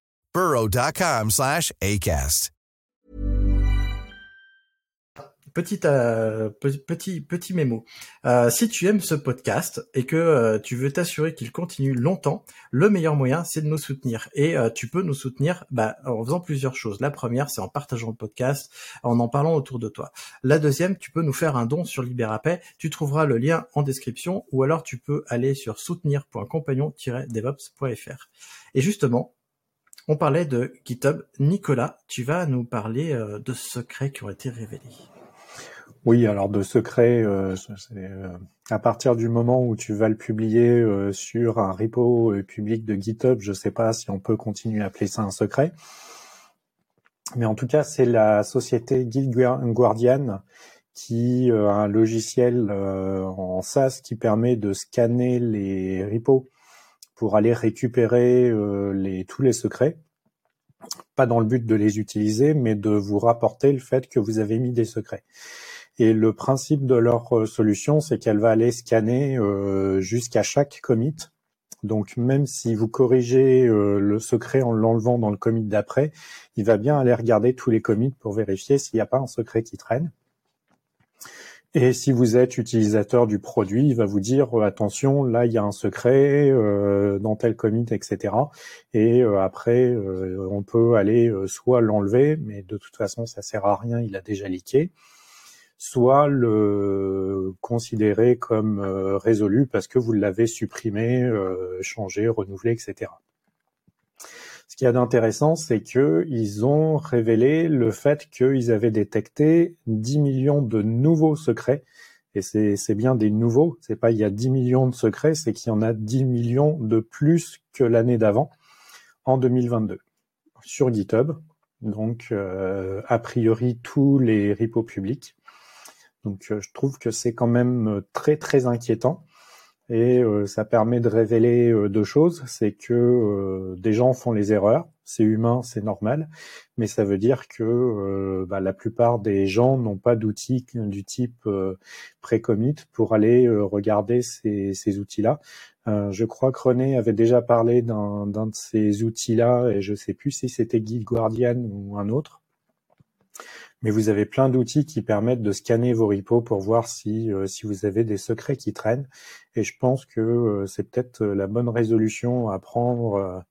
burrow.com slash ACAST. Petit, euh, petit, petit mémo. Euh, si tu aimes ce podcast et que euh, tu veux t'assurer qu'il continue longtemps, le meilleur moyen, c'est de nous soutenir. Et euh, tu peux nous soutenir bah, en faisant plusieurs choses. La première, c'est en partageant le podcast, en en parlant autour de toi. La deuxième, tu peux nous faire un don sur Liberapay. Tu trouveras le lien en description ou alors tu peux aller sur soutenir.compagnon-devops.fr. Et justement, on parlait de GitHub. Nicolas, tu vas nous parler euh, de secrets qui ont été révélés. Oui, alors de secret, euh, euh, à partir du moment où tu vas le publier sur un repo public de GitHub, je ne sais pas si on peut continuer à appeler ça un secret. Mais en tout cas, c'est la société Guardian qui a un logiciel en SaaS qui permet de scanner les repos pour aller récupérer les, tous les secrets. Pas dans le but de les utiliser, mais de vous rapporter le fait que vous avez mis des secrets. Et le principe de leur euh, solution, c'est qu'elle va aller scanner euh, jusqu'à chaque commit. Donc même si vous corrigez euh, le secret en l'enlevant dans le commit d'après, il va bien aller regarder tous les commits pour vérifier s'il n'y a pas un secret qui traîne. Et si vous êtes utilisateur du produit, il va vous dire attention, là il y a un secret euh, dans tel commit, etc. Et euh, après, euh, on peut aller soit l'enlever, mais de toute façon ça sert à rien, il a déjà leaké, soit le considérer comme euh, résolu parce que vous l'avez supprimé, euh, changé, renouvelé, etc. Ce qui est d'intéressant, c'est qu'ils ont révélé le fait qu'ils avaient détecté 10 millions de nouveaux secrets. Et c'est bien des nouveaux, c'est pas il y a 10 millions de secrets, c'est qu'il y en a 10 millions de plus que l'année d'avant, en 2022, sur GitHub. Donc, euh, a priori, tous les repos publics. Donc euh, je trouve que c'est quand même euh, très très inquiétant et euh, ça permet de révéler deux choses. C'est que des gens font les erreurs, c'est humain, c'est normal, mais ça veut dire que bah, la plupart des gens n'ont pas d'outils du type pré-commit pour aller regarder ces, outils-là. je crois que René avait déjà parlé d'un de ces outils-là et je sais plus si c'était Guide Guardian ou un autre mais vous avez plein d'outils qui permettent de scanner vos repos pour voir si, euh, si vous avez des secrets qui traînent. Et je pense que euh, c'est peut-être euh, la bonne résolution à prendre.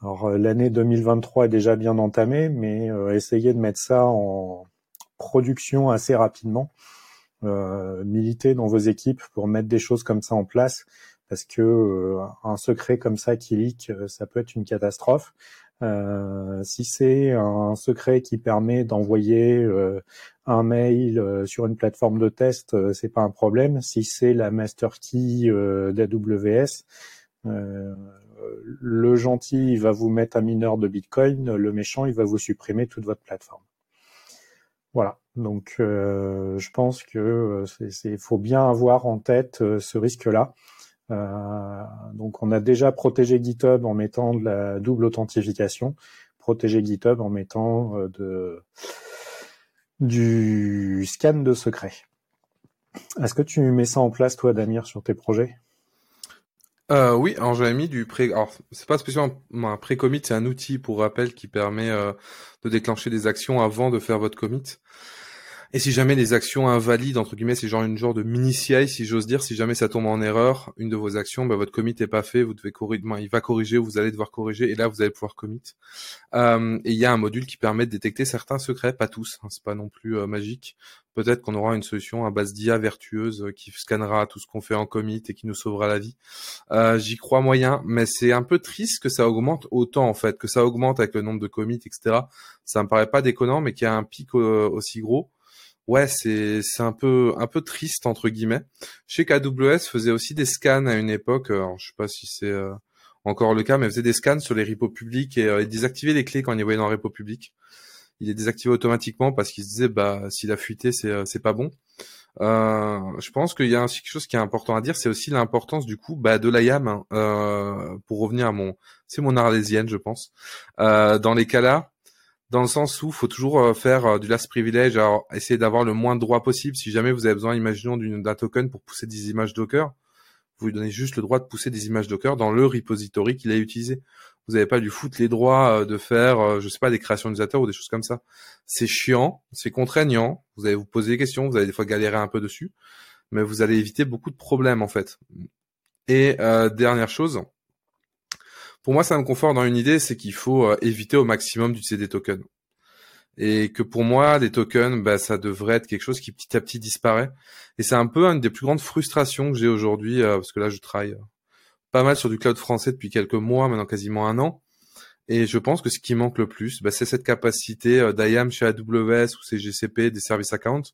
alors l'année 2023 est déjà bien entamée, mais essayez de mettre ça en production assez rapidement. militer dans vos équipes pour mettre des choses comme ça en place parce que un secret comme ça qui leak, ça peut être une catastrophe. Euh, si c'est un secret qui permet d'envoyer euh, un mail euh, sur une plateforme de test, c'est pas un problème. Si c'est la master key d'AWS, le gentil il va vous mettre un mineur de Bitcoin, le méchant il va vous supprimer toute votre plateforme. Voilà. Donc, je pense que c'est faut bien avoir en tête ce risque-là. Euh, donc on a déjà protégé GitHub en mettant de la double authentification, protégé GitHub en mettant euh, de, du scan de secret. Est-ce que tu mets ça en place toi Damir sur tes projets? Euh, oui, alors j'avais mis du pré. Alors c'est pas spécialement un pré-commit, c'est un outil pour rappel qui permet de déclencher des actions avant de faire votre commit. Et si jamais les actions invalides, entre guillemets, c'est genre une genre de mini CI, si j'ose dire, si jamais ça tombe en erreur, une de vos actions, bah, votre commit est pas fait, vous devez corriger, il va corriger, vous allez devoir corriger, et là vous allez pouvoir commit. Euh, et il y a un module qui permet de détecter certains secrets, pas tous, hein, c'est pas non plus euh, magique. Peut-être qu'on aura une solution à base d'IA vertueuse euh, qui scannera tout ce qu'on fait en commit et qui nous sauvera la vie. Euh, J'y crois moyen, mais c'est un peu triste que ça augmente autant en fait, que ça augmente avec le nombre de commits, etc. Ça me paraît pas déconnant, mais qu'il y a un pic aussi gros ouais, c'est c'est un peu un peu triste entre guillemets. Je sais qu'AWS faisait aussi des scans à une époque. Alors, je sais pas si c'est euh, encore le cas, mais faisait des scans sur les repos publics et, euh, désactivait les clés quand il les voyait dans un repo public. Il les désactivait automatiquement parce qu'il se disait bah s'il a fuité c'est euh, c'est pas bon. Euh, je pense qu'il y a aussi quelque chose qui est important à dire, c'est aussi l'importance du coup bah, de l'IAM. Hein. Euh, pour revenir à mon, c'est mon arlésienne, je pense. Euh, dans les cas là, dans le sens où faut toujours euh, faire euh, du last privilege, alors essayer d'avoir le moins de droits possible. Si jamais vous avez besoin, imaginons, d'un token pour pousser des images Docker, vous lui donnez juste le droit de pousser des images Docker dans le repository qu'il a utilisé. Vous n'avez pas du foutre les droits euh, de faire, je sais pas, des créations d'utilisateurs ou des choses comme ça. C'est chiant, c'est contraignant. Vous allez vous poser des questions, vous allez des fois galérer un peu dessus, mais vous allez éviter beaucoup de problèmes en fait. Et dernière chose, pour moi, ça me conforte dans une idée, c'est qu'il faut euh, éviter au maximum d'utiliser des tokens. Et que pour moi, les tokens, bah, ça devrait être quelque chose qui petit à petit disparaît. Et c'est un peu une des plus grandes frustrations que j'ai aujourd'hui, euh, parce que là, je travaille euh, pas mal sur du cloud français depuis quelques mois, maintenant quasiment un an. Et je pense que ce qui manque le plus, bah, c'est cette capacité d'IAM chez AWS ou CGCP, des service accounts,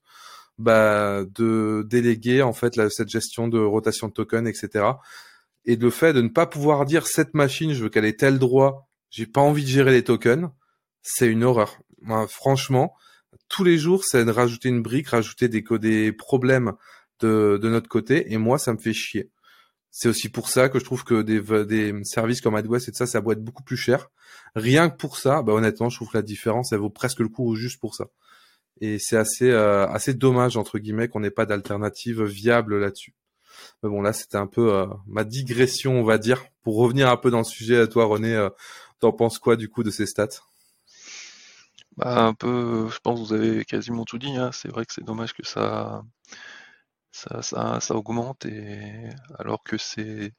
bah, de déléguer en fait cette gestion de rotation de tokens, etc et le fait de ne pas pouvoir dire cette machine, je veux qu'elle ait tel droit, j'ai pas envie de gérer les tokens, c'est une horreur. franchement, tous les jours, c'est de rajouter une brique, rajouter des, des problèmes de, de notre côté, et moi, ça me fait chier. C'est aussi pour ça que je trouve que des, des services comme AdWest et ça, ça doit être beaucoup plus cher. Rien que pour ça, bah honnêtement, je trouve que la différence, elle vaut presque le coup juste pour ça. Et c'est assez, euh, assez dommage entre guillemets qu'on n'ait pas d'alternative viable là-dessus. Mais bon, là, c'était un peu euh, ma digression, on va dire. Pour revenir un peu dans le sujet, à toi, René, euh, t'en penses quoi du coup de ces stats? Bah, un peu, je pense que vous avez quasiment tout dit. Hein. C'est vrai que c'est dommage que ça, ça, ça, augmente, alors que c'est,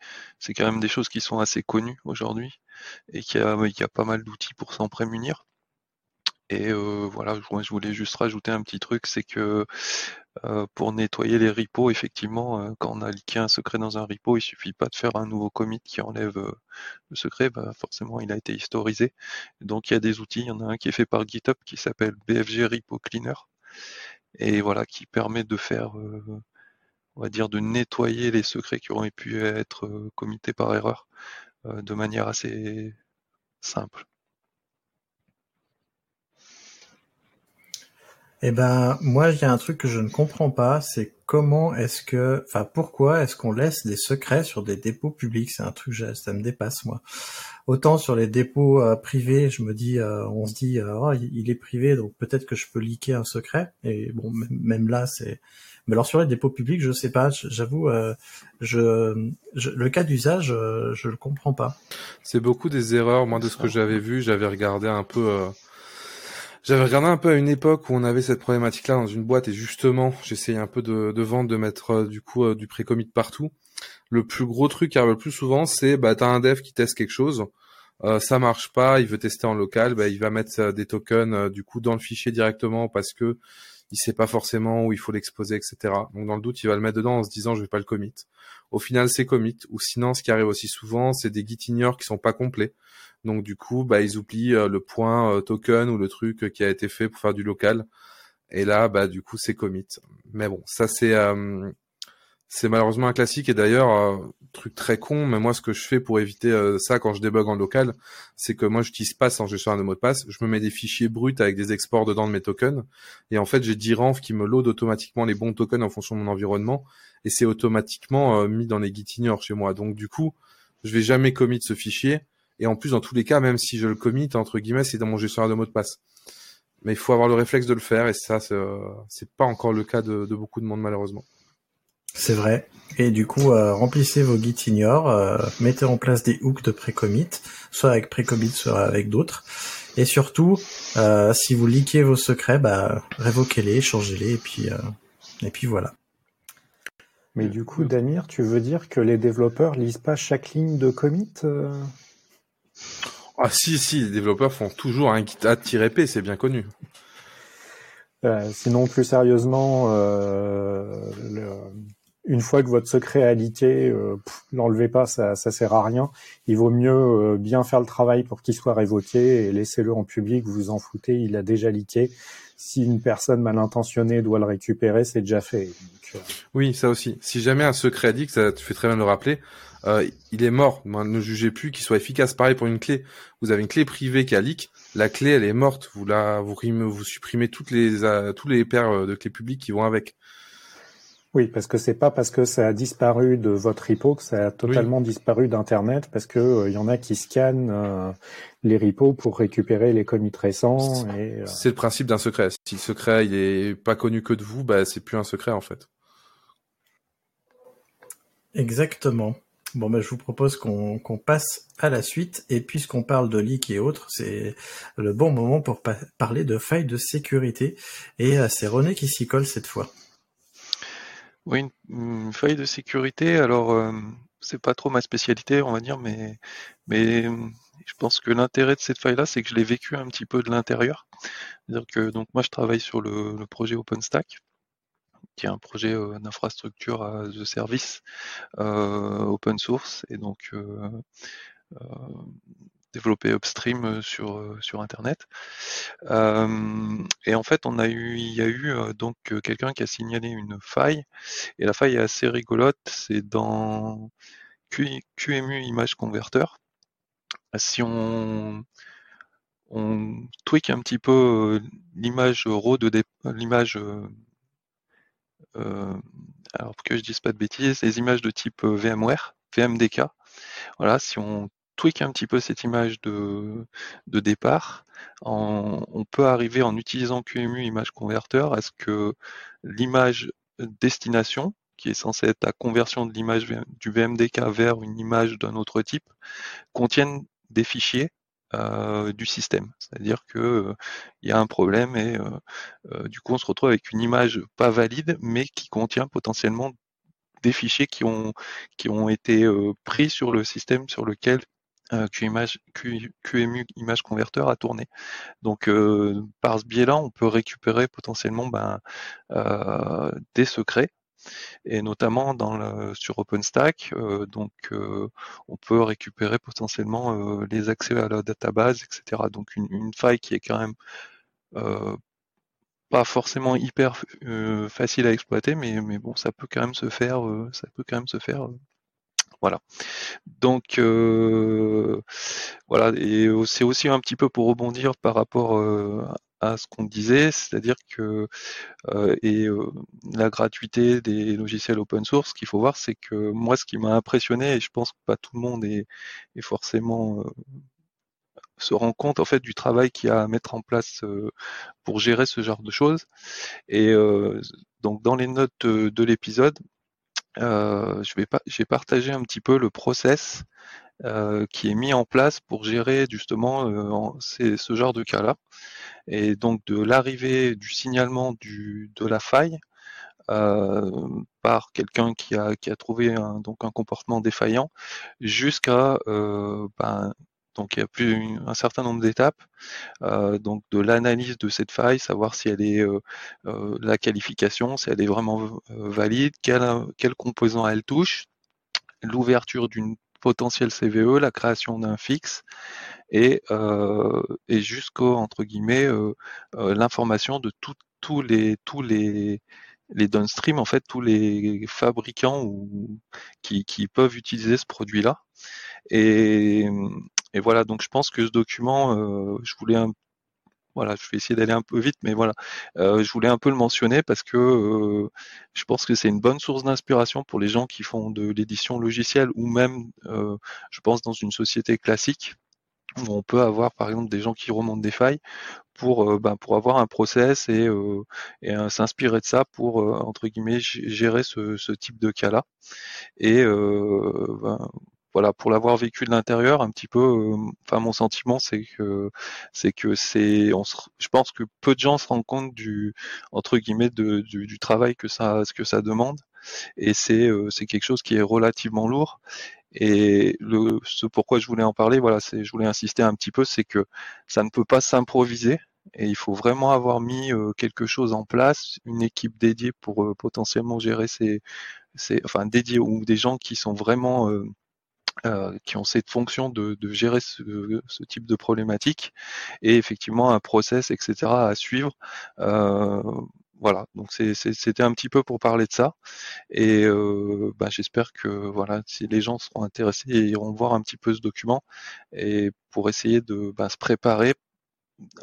quand même des choses qui sont assez connues aujourd'hui et qu'il y y a pas mal d'outils pour s'en prémunir. Et euh, voilà, je voulais juste rajouter un petit truc, c'est que euh, pour nettoyer les repos, effectivement, euh, quand on a liqué un secret dans un repo, il suffit pas de faire un nouveau commit qui enlève le secret, bah, forcément il a été historisé. Donc il y a des outils, il y en a un qui est fait par GitHub qui s'appelle BFG Repo Cleaner, et voilà, qui permet de faire, on va dire, de nettoyer les secrets qui auraient pu être committés par erreur de manière assez simple. Eh ben, moi, il y a un truc que je ne comprends pas, c'est comment est-ce que, enfin, pourquoi est-ce qu'on laisse des secrets sur des dépôts publics? C'est un truc, ça me dépasse moi. Autant sur les dépôts euh, privés, je me dis, euh, on se dit, euh, oh, il est privé, donc peut-être que je peux liquer un secret. Et bon, même là, c'est. Mais alors sur les dépôts publics, je sais pas. J'avoue, je, le cas d'usage, je le comprends pas. C'est beaucoup des erreurs. Moi, de ce que j'avais vu, j'avais regardé un peu j'avais regardé un peu à une époque où on avait cette problématique-là dans une boîte et justement, j'essayais un peu de, de vendre, de mettre euh, du coup euh, du pré-commit partout. Le plus gros truc qui arrive le plus souvent, c'est bah t'as un dev qui teste quelque chose, euh, ça marche pas, il veut tester en local, bah il va mettre euh, des tokens du coup dans le fichier directement parce que il sait pas forcément où il faut l'exposer, etc. Donc dans le doute, il va le mettre dedans en se disant je vais pas le commit. Au final, c'est commit. Ou sinon, ce qui arrive aussi souvent, c'est des git ignore qui sont pas complets. Donc du coup, bah ils oublient euh, le point euh, token ou le truc qui a été fait pour faire du local. Et là, bah du coup, c'est commit. Mais bon, ça c'est euh, c'est malheureusement un classique et d'ailleurs truc très con. Mais moi, ce que je fais pour éviter ça quand je débug en local, c'est que moi, j'utilise pas sans gestion de mot de passe. Je me mets des fichiers bruts avec des exports dedans de mes tokens et en fait, j'ai 10 ranf qui me load automatiquement les bons tokens en fonction de mon environnement et c'est automatiquement mis dans les git ignore chez moi. Donc du coup, je vais jamais commit ce fichier et en plus, dans tous les cas, même si je le commit, entre guillemets, c'est dans mon gestionnaire de mots de passe. Mais il faut avoir le réflexe de le faire, et ça, c'est euh, pas encore le cas de, beaucoup de monde, malheureusement. C'est vrai. Et du coup, euh, remplissez vos git ignore, euh, mettez en place des hooks de pré-commit, soit avec pré-commit, soit avec d'autres. Et surtout, euh, si vous liquez vos secrets, bah, révoquez-les, changez-les, et puis, euh, et puis voilà. Mais du coup, Damir, tu veux dire que les développeurs lisent pas chaque ligne de commit Ah si, si, les développeurs font toujours un git-add-p, c'est bien connu. Euh, sinon, plus sérieusement, euh, le, une fois que votre secret a euh, l'enlevez pas, ça, ça sert à rien. Il vaut mieux euh, bien faire le travail pour qu'il soit révoqué et laissez-le en public, vous en foutez, il a déjà leaké. Si une personne mal intentionnée doit le récupérer, c'est déjà fait. Euh... Oui, ça aussi. Si jamais un secret dit que ça tu fais très bien de le rappeler, euh, il est mort. Ne jugez plus qu'il soit efficace. Pareil pour une clé. Vous avez une clé privée qui a leak. La clé, elle est morte. Vous la, vous, vous supprimez toutes les, tous les paires de clés publiques qui vont avec. Oui, parce que c'est pas parce que ça a disparu de votre repo que ça a totalement oui. disparu d'Internet, parce que il euh, y en a qui scannent euh, les repos pour récupérer les commits récents. Euh... C'est le principe d'un secret. Si le secret il est pas connu que de vous, bah c'est plus un secret en fait. Exactement. Bon, ben, je vous propose qu'on qu passe à la suite. Et puisqu'on parle de leak et autres, c'est le bon moment pour pa parler de failles de sécurité. Et euh, c'est René qui s'y colle cette fois. Oui, une, une, faille de sécurité. Alors, euh, c'est pas trop ma spécialité, on va dire, mais, mais je pense que l'intérêt de cette faille-là, c'est que je l'ai vécu un petit peu de l'intérieur. C'est-à-dire que donc moi, je travaille sur le, le projet OpenStack, qui est un projet euh, d'infrastructure à de service euh, open source, et donc euh, développé upstream sur sur internet. Euh, et en fait, on a eu, il y a eu donc quelqu'un qui a signalé une faille. Et la faille est assez rigolote. C'est dans QEMU Image Converter. Si on on tweak un petit peu l'image RAW de l'image euh, alors que je dise pas de bêtises, les images de type VMware, VMDK. Voilà, si on un petit peu cette image de, de départ, en, on peut arriver en utilisant QEMU Image Converter à ce que l'image destination, qui est censée être la conversion de l'image du VMDK vers une image d'un autre type, contienne des fichiers euh, du système. C'est-à-dire que euh, y a un problème et euh, euh, du coup on se retrouve avec une image pas valide mais qui contient potentiellement des fichiers qui ont qui ont été pris sur le système sur lequel Q, QEMU Image Converter a tourné. Donc par ce biais-là, on peut récupérer potentiellement ben, des secrets et notamment sur OpenStack, euh, donc euh, on peut récupérer potentiellement euh, les accès à la database, etc. Donc une, faille qui est quand même pas forcément hyper facile à exploiter, mais, bon, ça peut quand même se faire voilà. Donc euh, voilà, et c'est aussi un petit peu pour rebondir par rapport euh, à ce qu'on disait, c'est-à-dire que euh, et la gratuité des logiciels open source, ce qu'il faut voir, c'est que moi, ce qui m'a impressionné, et je pense que pas tout le monde est, forcément se rend compte en fait du travail qu'il y a à mettre en place pour gérer ce genre de choses. Et donc dans les notes de l'épisode, je vais pas, j'ai partagé un petit peu le process euh, qui est mis en place pour gérer justement euh, ce genre de cas-là. Et donc de l'arrivée du signalement du, de la faille euh, par quelqu'un qui a, qui a trouvé un, donc un comportement défaillant jusqu'à euh, ben, donc il y a plus un certain nombre d'étapes, euh, donc de l'analyse de cette faille, savoir si elle est euh, euh, la qualification, si elle est vraiment valide, quel, quel composant elle touche, l'ouverture d'une potentielle CVE, la création d'un fixe et, et jusqu'au entre guillemets l'information de tous les tous les les downstream en fait tous les fabricants ou, qui, qui peuvent utiliser ce produit là et, et voilà, donc je pense que ce document, euh, je voulais un voilà, je vais essayer d'aller un peu vite, mais voilà, euh, je voulais un peu le mentionner parce que euh, je pense que c'est une bonne source d'inspiration pour les gens qui font de l'édition logicielle ou même, euh, je pense, dans une société classique où on peut avoir par exemple des gens qui remontent des failles pour ben, pour avoir un process et, et s'inspirer de ça pour entre guillemets gérer ce, ce type de cas là et ben, voilà, pour l'avoir vécu de l'intérieur, un petit peu, euh, enfin mon sentiment c'est que c'est que c'est, on je pense que peu de gens se rendent compte du entre guillemets de, du, travail que ça, ce que ça demande, et c'est euh, c'est quelque chose qui est relativement lourd. Et le, ce pourquoi je voulais en parler, voilà, c'est, je voulais insister un petit peu, c'est que ça ne peut pas s'improviser et il faut vraiment avoir mis euh, quelque chose en place, une équipe dédiée pour potentiellement gérer ces, ces, enfin dédiée ou des gens qui sont vraiment qui ont cette fonction de, de gérer ce, ce, type de problématique et effectivement un process, etc. à suivre. Euh, voilà, donc c'était un petit peu pour parler de ça et euh, bah, j'espère que voilà, si les gens seront intéressés, ils iront voir un petit peu ce document et pour essayer de bah, se préparer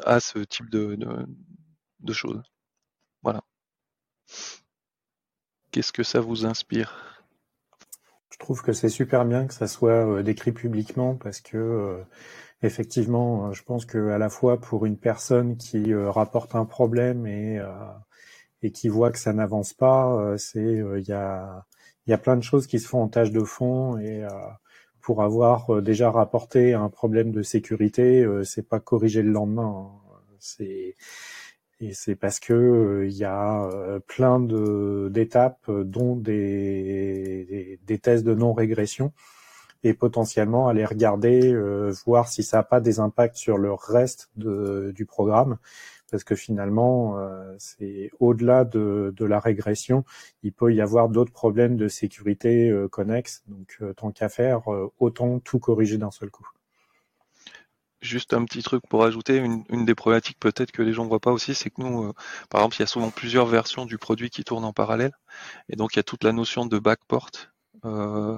à ce type de, de, de choses. Voilà. Qu'est-ce que ça vous inspire? Trouve que c'est super bien que ça soit euh, décrit publiquement parce que euh, effectivement, euh, je pense que à la fois pour une personne qui rapporte un problème et et qui voit que ça n'avance pas, c'est il y a il y a plein de choses qui se font en tâche de fond et pour avoir déjà rapporté un problème de sécurité, c'est pas corrigé le lendemain. Hein. C'est et c'est parce que euh, il y a euh, plein de d'étapes, euh, dont des, des, des, tests de non-régression, et potentiellement aller regarder, voir si ça n'a pas des impacts sur le reste de, du programme, parce que finalement, c'est au-delà de, de, la régression, il peut y avoir d'autres problèmes de sécurité connexes. Donc, tant qu'à faire, autant tout corriger d'un seul coup. Juste un petit truc pour ajouter, une, des problématiques peut-être que les gens ne voient pas aussi, c'est que nous, euh, par exemple, il y a souvent plusieurs versions du produit qui tournent en parallèle, et donc il y a toute la notion de backport, euh,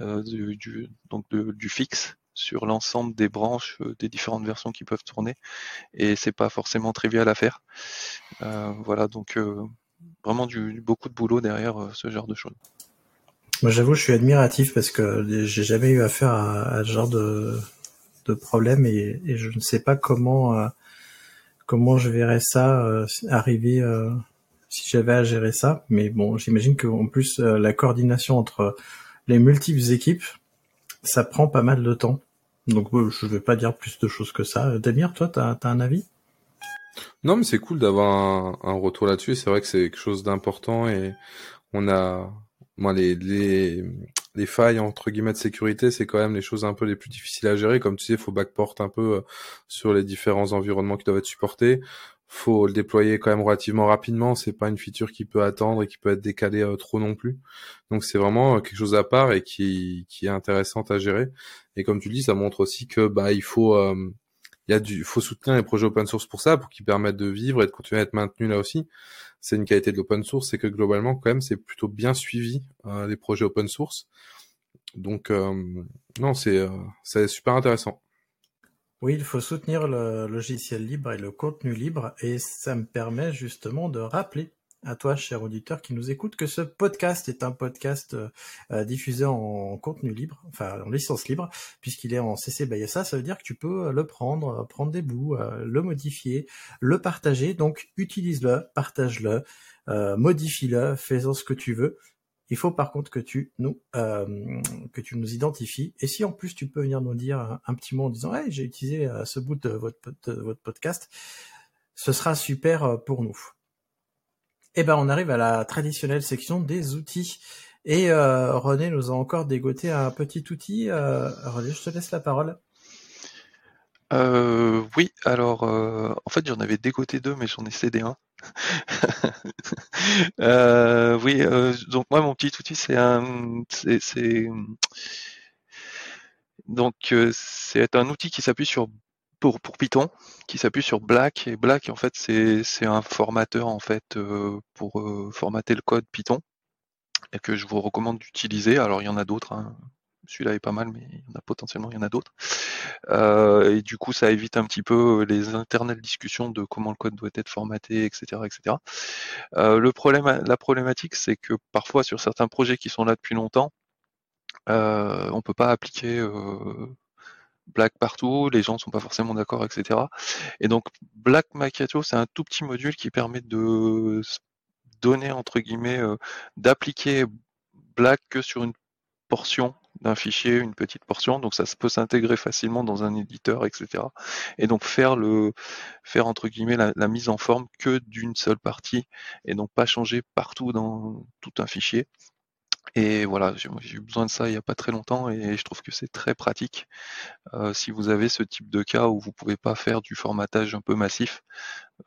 euh, du, du, donc du fixe sur l'ensemble des branches des différentes versions qui peuvent tourner, et c'est pas forcément trivial à faire. Voilà, donc vraiment du, beaucoup de boulot derrière ce genre de choses. Moi, j'avoue, je suis admiratif parce que j'ai jamais eu affaire à, à ce genre de de problème et, je ne sais pas comment euh, comment je verrais ça euh, arriver euh, si j'avais à gérer ça. Mais bon, j'imagine qu'en plus la coordination entre les multiples équipes, ça prend pas mal de temps. Donc je vais pas dire plus de choses que ça. Damir, toi, t'as as un avis? Non, mais c'est cool d'avoir un, retour là-dessus. C'est vrai que c'est quelque chose d'important et on a, moi, les, les failles entre guillemets de sécurité, c'est quand même les choses un peu les plus difficiles à gérer. Comme tu sais, faut backport un peu euh, sur les différents environnements qui doivent être supportés. Faut le déployer quand même relativement rapidement. C'est pas une feature qui peut attendre et qui peut être décalée euh, trop non plus. Donc c'est vraiment euh, quelque chose à part et qui, qui est intéressante à gérer. Et comme tu le dis, ça montre aussi que bah il faut il y a du faut soutenir les projets open source pour ça, pour qu'ils permettent de vivre et de continuer à être maintenus là aussi. C'est une qualité de l'open source, c'est que globalement quand même c'est plutôt bien suivi euh, les projets open source. Donc euh, non, c'est euh, c'est super intéressant. Oui, il faut soutenir le logiciel libre et le contenu libre, et ça me permet justement de rappeler à toi, cher auditeur qui nous écoute, que ce podcast est un podcast euh, diffusé en contenu libre, enfin en licence libre, puisqu'il est en CC BY Ça veut dire que tu peux le prendre, euh, prendre des bouts, euh, le modifier, le partager. Donc utilise-le, partage-le, modifie-le, fais-en ce que tu veux. Il faut par contre que tu nous que tu nous identifies. Et si en plus tu peux venir nous dire un, petit mot en disant hey, j'ai utilisé ce bout de votre podcast, ce sera super pour nous. Eh ben, on arrive à la traditionnelle section des outils. Et euh, René nous a encore dégoté un petit outil. Euh, René, je te laisse la parole. Euh, oui, alors en fait j'en avais dégoté deux, mais j'en ai cédé un. oui, donc moi mon petit outil c'est un, outil qui s'appuie sur pour, Python qui s'appuie sur Black et Black en fait c'est un formateur en fait euh, pour euh, formater le code Python et que je vous recommande d'utiliser. Alors il y en a d'autres, hein. celui-là est pas mal, mais il y en a potentiellement il y en a d'autres. Euh, et du coup ça évite un petit peu les internelles discussions de comment le code doit être formaté, etc., etc. le problème, la problématique c'est que parfois sur certains projets qui sont là depuis longtemps, on peut pas appliquer Black partout, les gens ne sont pas forcément d'accord, etc. Et donc Black Macchiato, c'est un tout petit module qui permet de donner entre guillemets, euh, d'appliquer Black que sur une portion d'un fichier, une petite portion, donc ça peut s'intégrer facilement dans un éditeur, etc. Et donc faire le faire entre guillemets la, la mise en forme que d'une seule partie et donc pas changer partout dans tout un fichier. Et voilà, j'ai eu besoin de ça il n'y a pas très longtemps et je trouve que c'est très pratique euh, si vous avez ce type de cas où vous pouvez pas faire du formatage un peu massif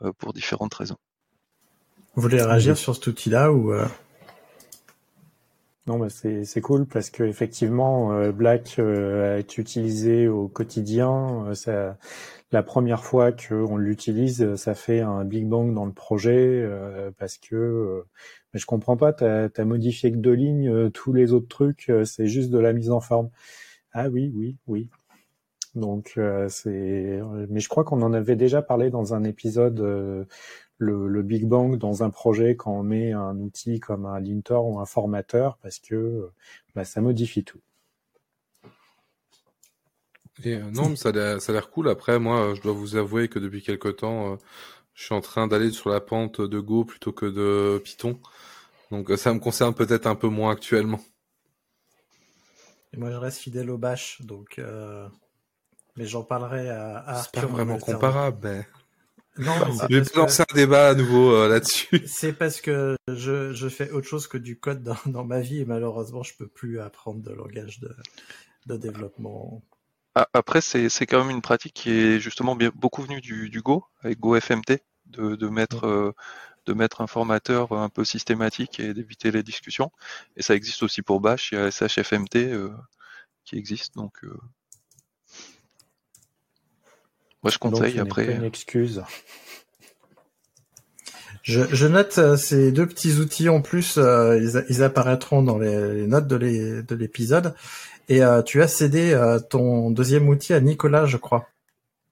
euh, pour différentes raisons. Vous voulez réagir sur cet outil-là ou euh? Non, bah c'est cool parce que effectivement, Black est utilisé au quotidien. Ça, la première fois qu'on l'utilise, ça fait un big bang dans le projet parce que mais je comprends pas, t'as as modifié que deux lignes, euh, tous les autres trucs, euh, c'est juste de la mise en forme. Ah oui, oui, oui. Donc euh, c'est, mais je crois qu'on en avait déjà parlé dans un épisode, le, Big Bang dans un projet quand on met un outil comme un linter ou un formateur, parce que bah, ça modifie tout. Et non, mais ça a l'air cool. Après, moi, je dois vous avouer que depuis quelque temps, je suis en train d'aller sur la pente de Go plutôt que de Python. Donc ça me concerne peut-être un peu moins actuellement. Et moi je reste fidèle au Bash, donc euh... mais j'en parlerai à, à C'est pas vraiment comparable, mais... Non, je vais lancer un débat à nouveau euh, là-dessus. C'est parce que je, je fais autre chose que du code dans, dans ma vie et malheureusement je peux plus apprendre de langage de, de développement après, c'est quand même une pratique qui est justement bien, beaucoup venue du, du Go, avec GoFMT, de, de, mettre, euh, de mettre un formateur un peu systématique et d'éviter les discussions. Et ça existe aussi pour Bash, il y a SHFMT euh, qui existe. Donc, euh... moi, je conseille après. Pas une excuse. Je, je, note ces deux petits outils en plus, ils, ils, apparaîtront dans les, les notes de l'épisode. Et euh, tu as cédé euh, ton deuxième outil à Nicolas, je crois.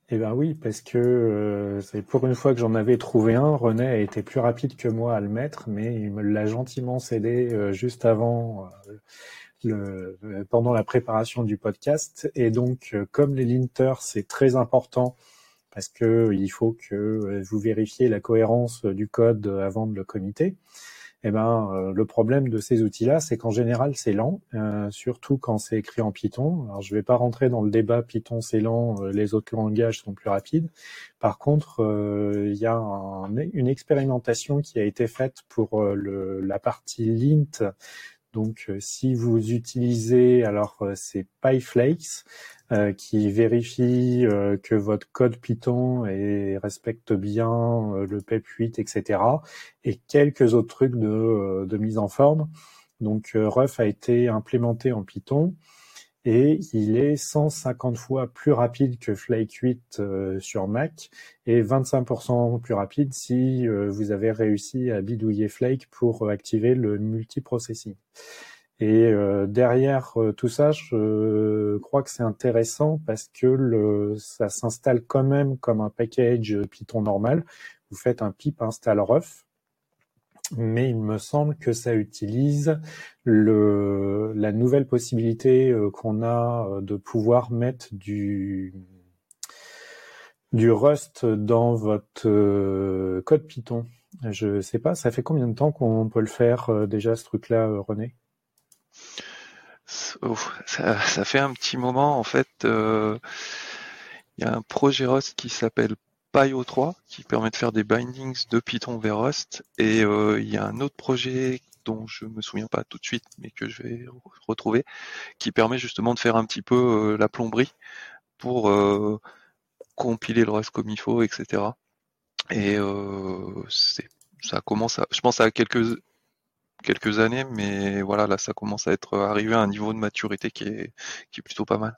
Eh ben oui, parce que euh, c'est pour une fois que j'en avais trouvé un. René a été plus rapide que moi à le mettre, mais il me l'a gentiment cédé juste avant, le, pendant la préparation du podcast. Et donc, comme les linters, c'est très important parce que il faut que vous vérifiez la cohérence du code avant de le commiter eh ben, euh, le problème de ces outils-là, c'est qu'en général, c'est lent, euh, surtout quand c'est écrit en Python. Alors, je ne vais pas rentrer dans le débat Python, c'est lent, euh, les autres langages sont plus rapides. Par contre, il y a une expérimentation qui a été faite pour la partie lint. Donc, si vous utilisez, alors c'est PyFlakes, euh, qui vérifie euh, que votre code Python et respecte bien euh, le PEP 8, etc. Et quelques autres trucs de, de mise en forme. Donc Ruf a été implémenté en Python et il est 150 fois plus rapide que Flake 8 sur Mac et 25% plus rapide si vous avez réussi à bidouiller Flake pour activer le multiprocessing. Et euh, derrière euh, tout ça, je crois que c'est intéressant parce que ça s'installe quand même comme un package Python normal. Vous faites un pip install ref, mais il me semble que ça utilise le, la nouvelle possibilité euh, qu'on a de pouvoir mettre du du Rust dans votre code Python. Je sais pas, ça fait combien de temps qu'on peut le faire déjà ce truc-là, René? Ça, ça, fait un petit moment en fait. Euh, il y a un projet Rust qui s'appelle PyO3 qui permet de faire des bindings de Python vers Rust et euh, il y a un autre projet dont je me souviens pas tout de suite mais que je vais retrouver qui permet justement de faire un petit peu euh, la plomberie pour compiler le Rust comme il faut etc. Et ça commence à, je pense à quelques quelques années, mais voilà, là, ça commence à être arrivé à un niveau de maturité qui est, qui est plutôt pas mal.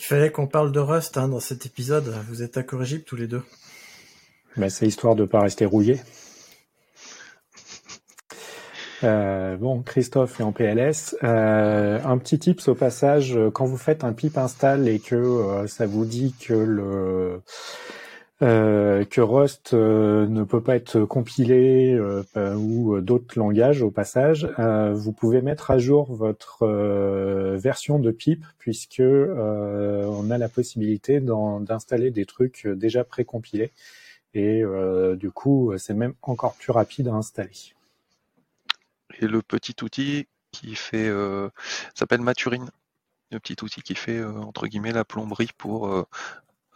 Il fallait qu'on parle de Rust hein, dans cet épisode. Vous êtes incorrigibles tous les deux. Ben, c'est histoire de pas rester rouillé. Euh, bon, Christophe est en PLS. Euh, un petit tips au passage, quand vous faites un pip install et que euh, ça vous dit que le euh, que Rust euh, ne peut pas être compilé euh, ou d'autres langages au passage, vous pouvez mettre à jour votre version de pip puisque on a la possibilité d'installer des trucs déjà précompilés. Et du coup c'est même encore plus rapide à installer. et le petit outil qui fait s'appelle Maturine, le petit outil qui fait entre guillemets la plomberie pour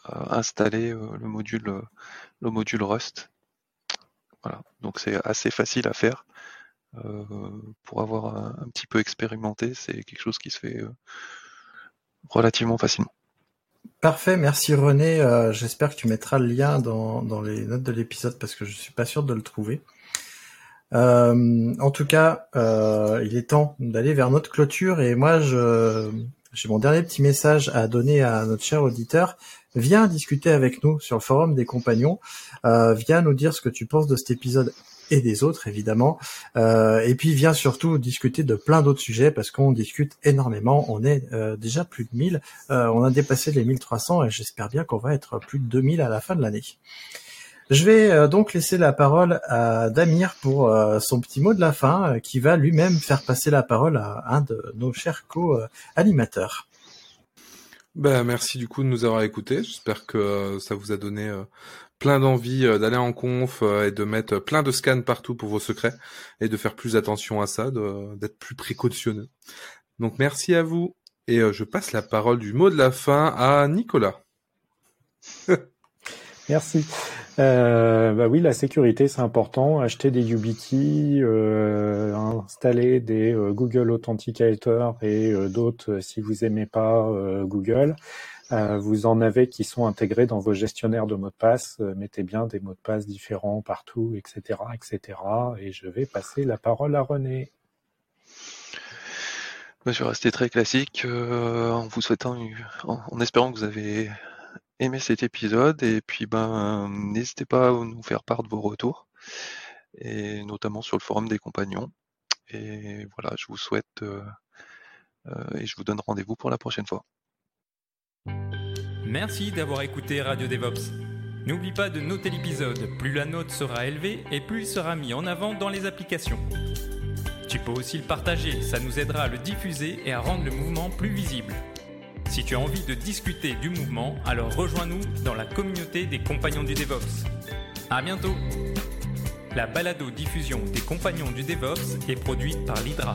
installer le module le module Rust. Voilà, donc c'est assez facile à faire. pour avoir un, petit peu expérimenté, c'est quelque chose qui se fait relativement facilement. Parfait, merci René. Euh, j'espère que tu mettras le lien dans, dans les notes de l'épisode parce que je suis pas sûr de le trouver. Euh, en tout cas, euh, il est temps d'aller vers notre clôture et moi, je, j'ai mon dernier petit message à donner à notre cher auditeur. Viens discuter avec nous sur le forum des compagnons. viens nous dire ce que tu penses de cet épisode et des autres évidemment. Euh, et puis vient surtout discuter de plein d'autres sujets parce qu'on discute énormément. On est euh, déjà plus de 1000, euh, on a dépassé les 1300 et j'espère bien qu'on va être plus de 2000 à la fin de l'année. Je vais donc laisser la parole à Damir pour son petit mot de la fin, qui va lui-même faire passer la parole à un de nos chers co-animateurs. Ben, merci du coup de nous avoir écoutés. J'espère que ça vous a donné plein d'envie euh, d'aller en conf euh, et de mettre plein de scans partout pour vos secrets et de faire plus attention à ça, d'être plus précautionneux. Donc merci à vous et euh, je passe la parole du mot de la fin à Nicolas. Merci. Bah oui, la sécurité c'est important. Acheter des YubiKey, installer des Google Authenticator et d'autres si vous aimez pas Google. Euh, vous en avez qui sont intégrés dans vos gestionnaires de mots de passe. Euh, mettez bien des mots de passe différents partout, etc., etc. Et je vais passer la parole à René. je vais rester très classique euh, en vous souhaitant, en, espérant que vous avez aimé cet épisode et puis ben n'hésitez pas à nous faire part de vos retours et notamment sur le forum des compagnons. Et voilà, je vous souhaite et je vous donne rendez-vous pour la prochaine fois. Merci d'avoir écouté Radio DevOps. N'oublie pas de noter l'épisode, plus la note sera élevée et plus il sera mis en avant dans les applications. Tu peux aussi le partager, ça nous aidera à le diffuser et à rendre le mouvement plus visible. Si tu as envie de discuter du mouvement, alors rejoins-nous dans la communauté des compagnons du DevOps. À bientôt La balado diffusion des compagnons du DevOps est produite par l'Hydra.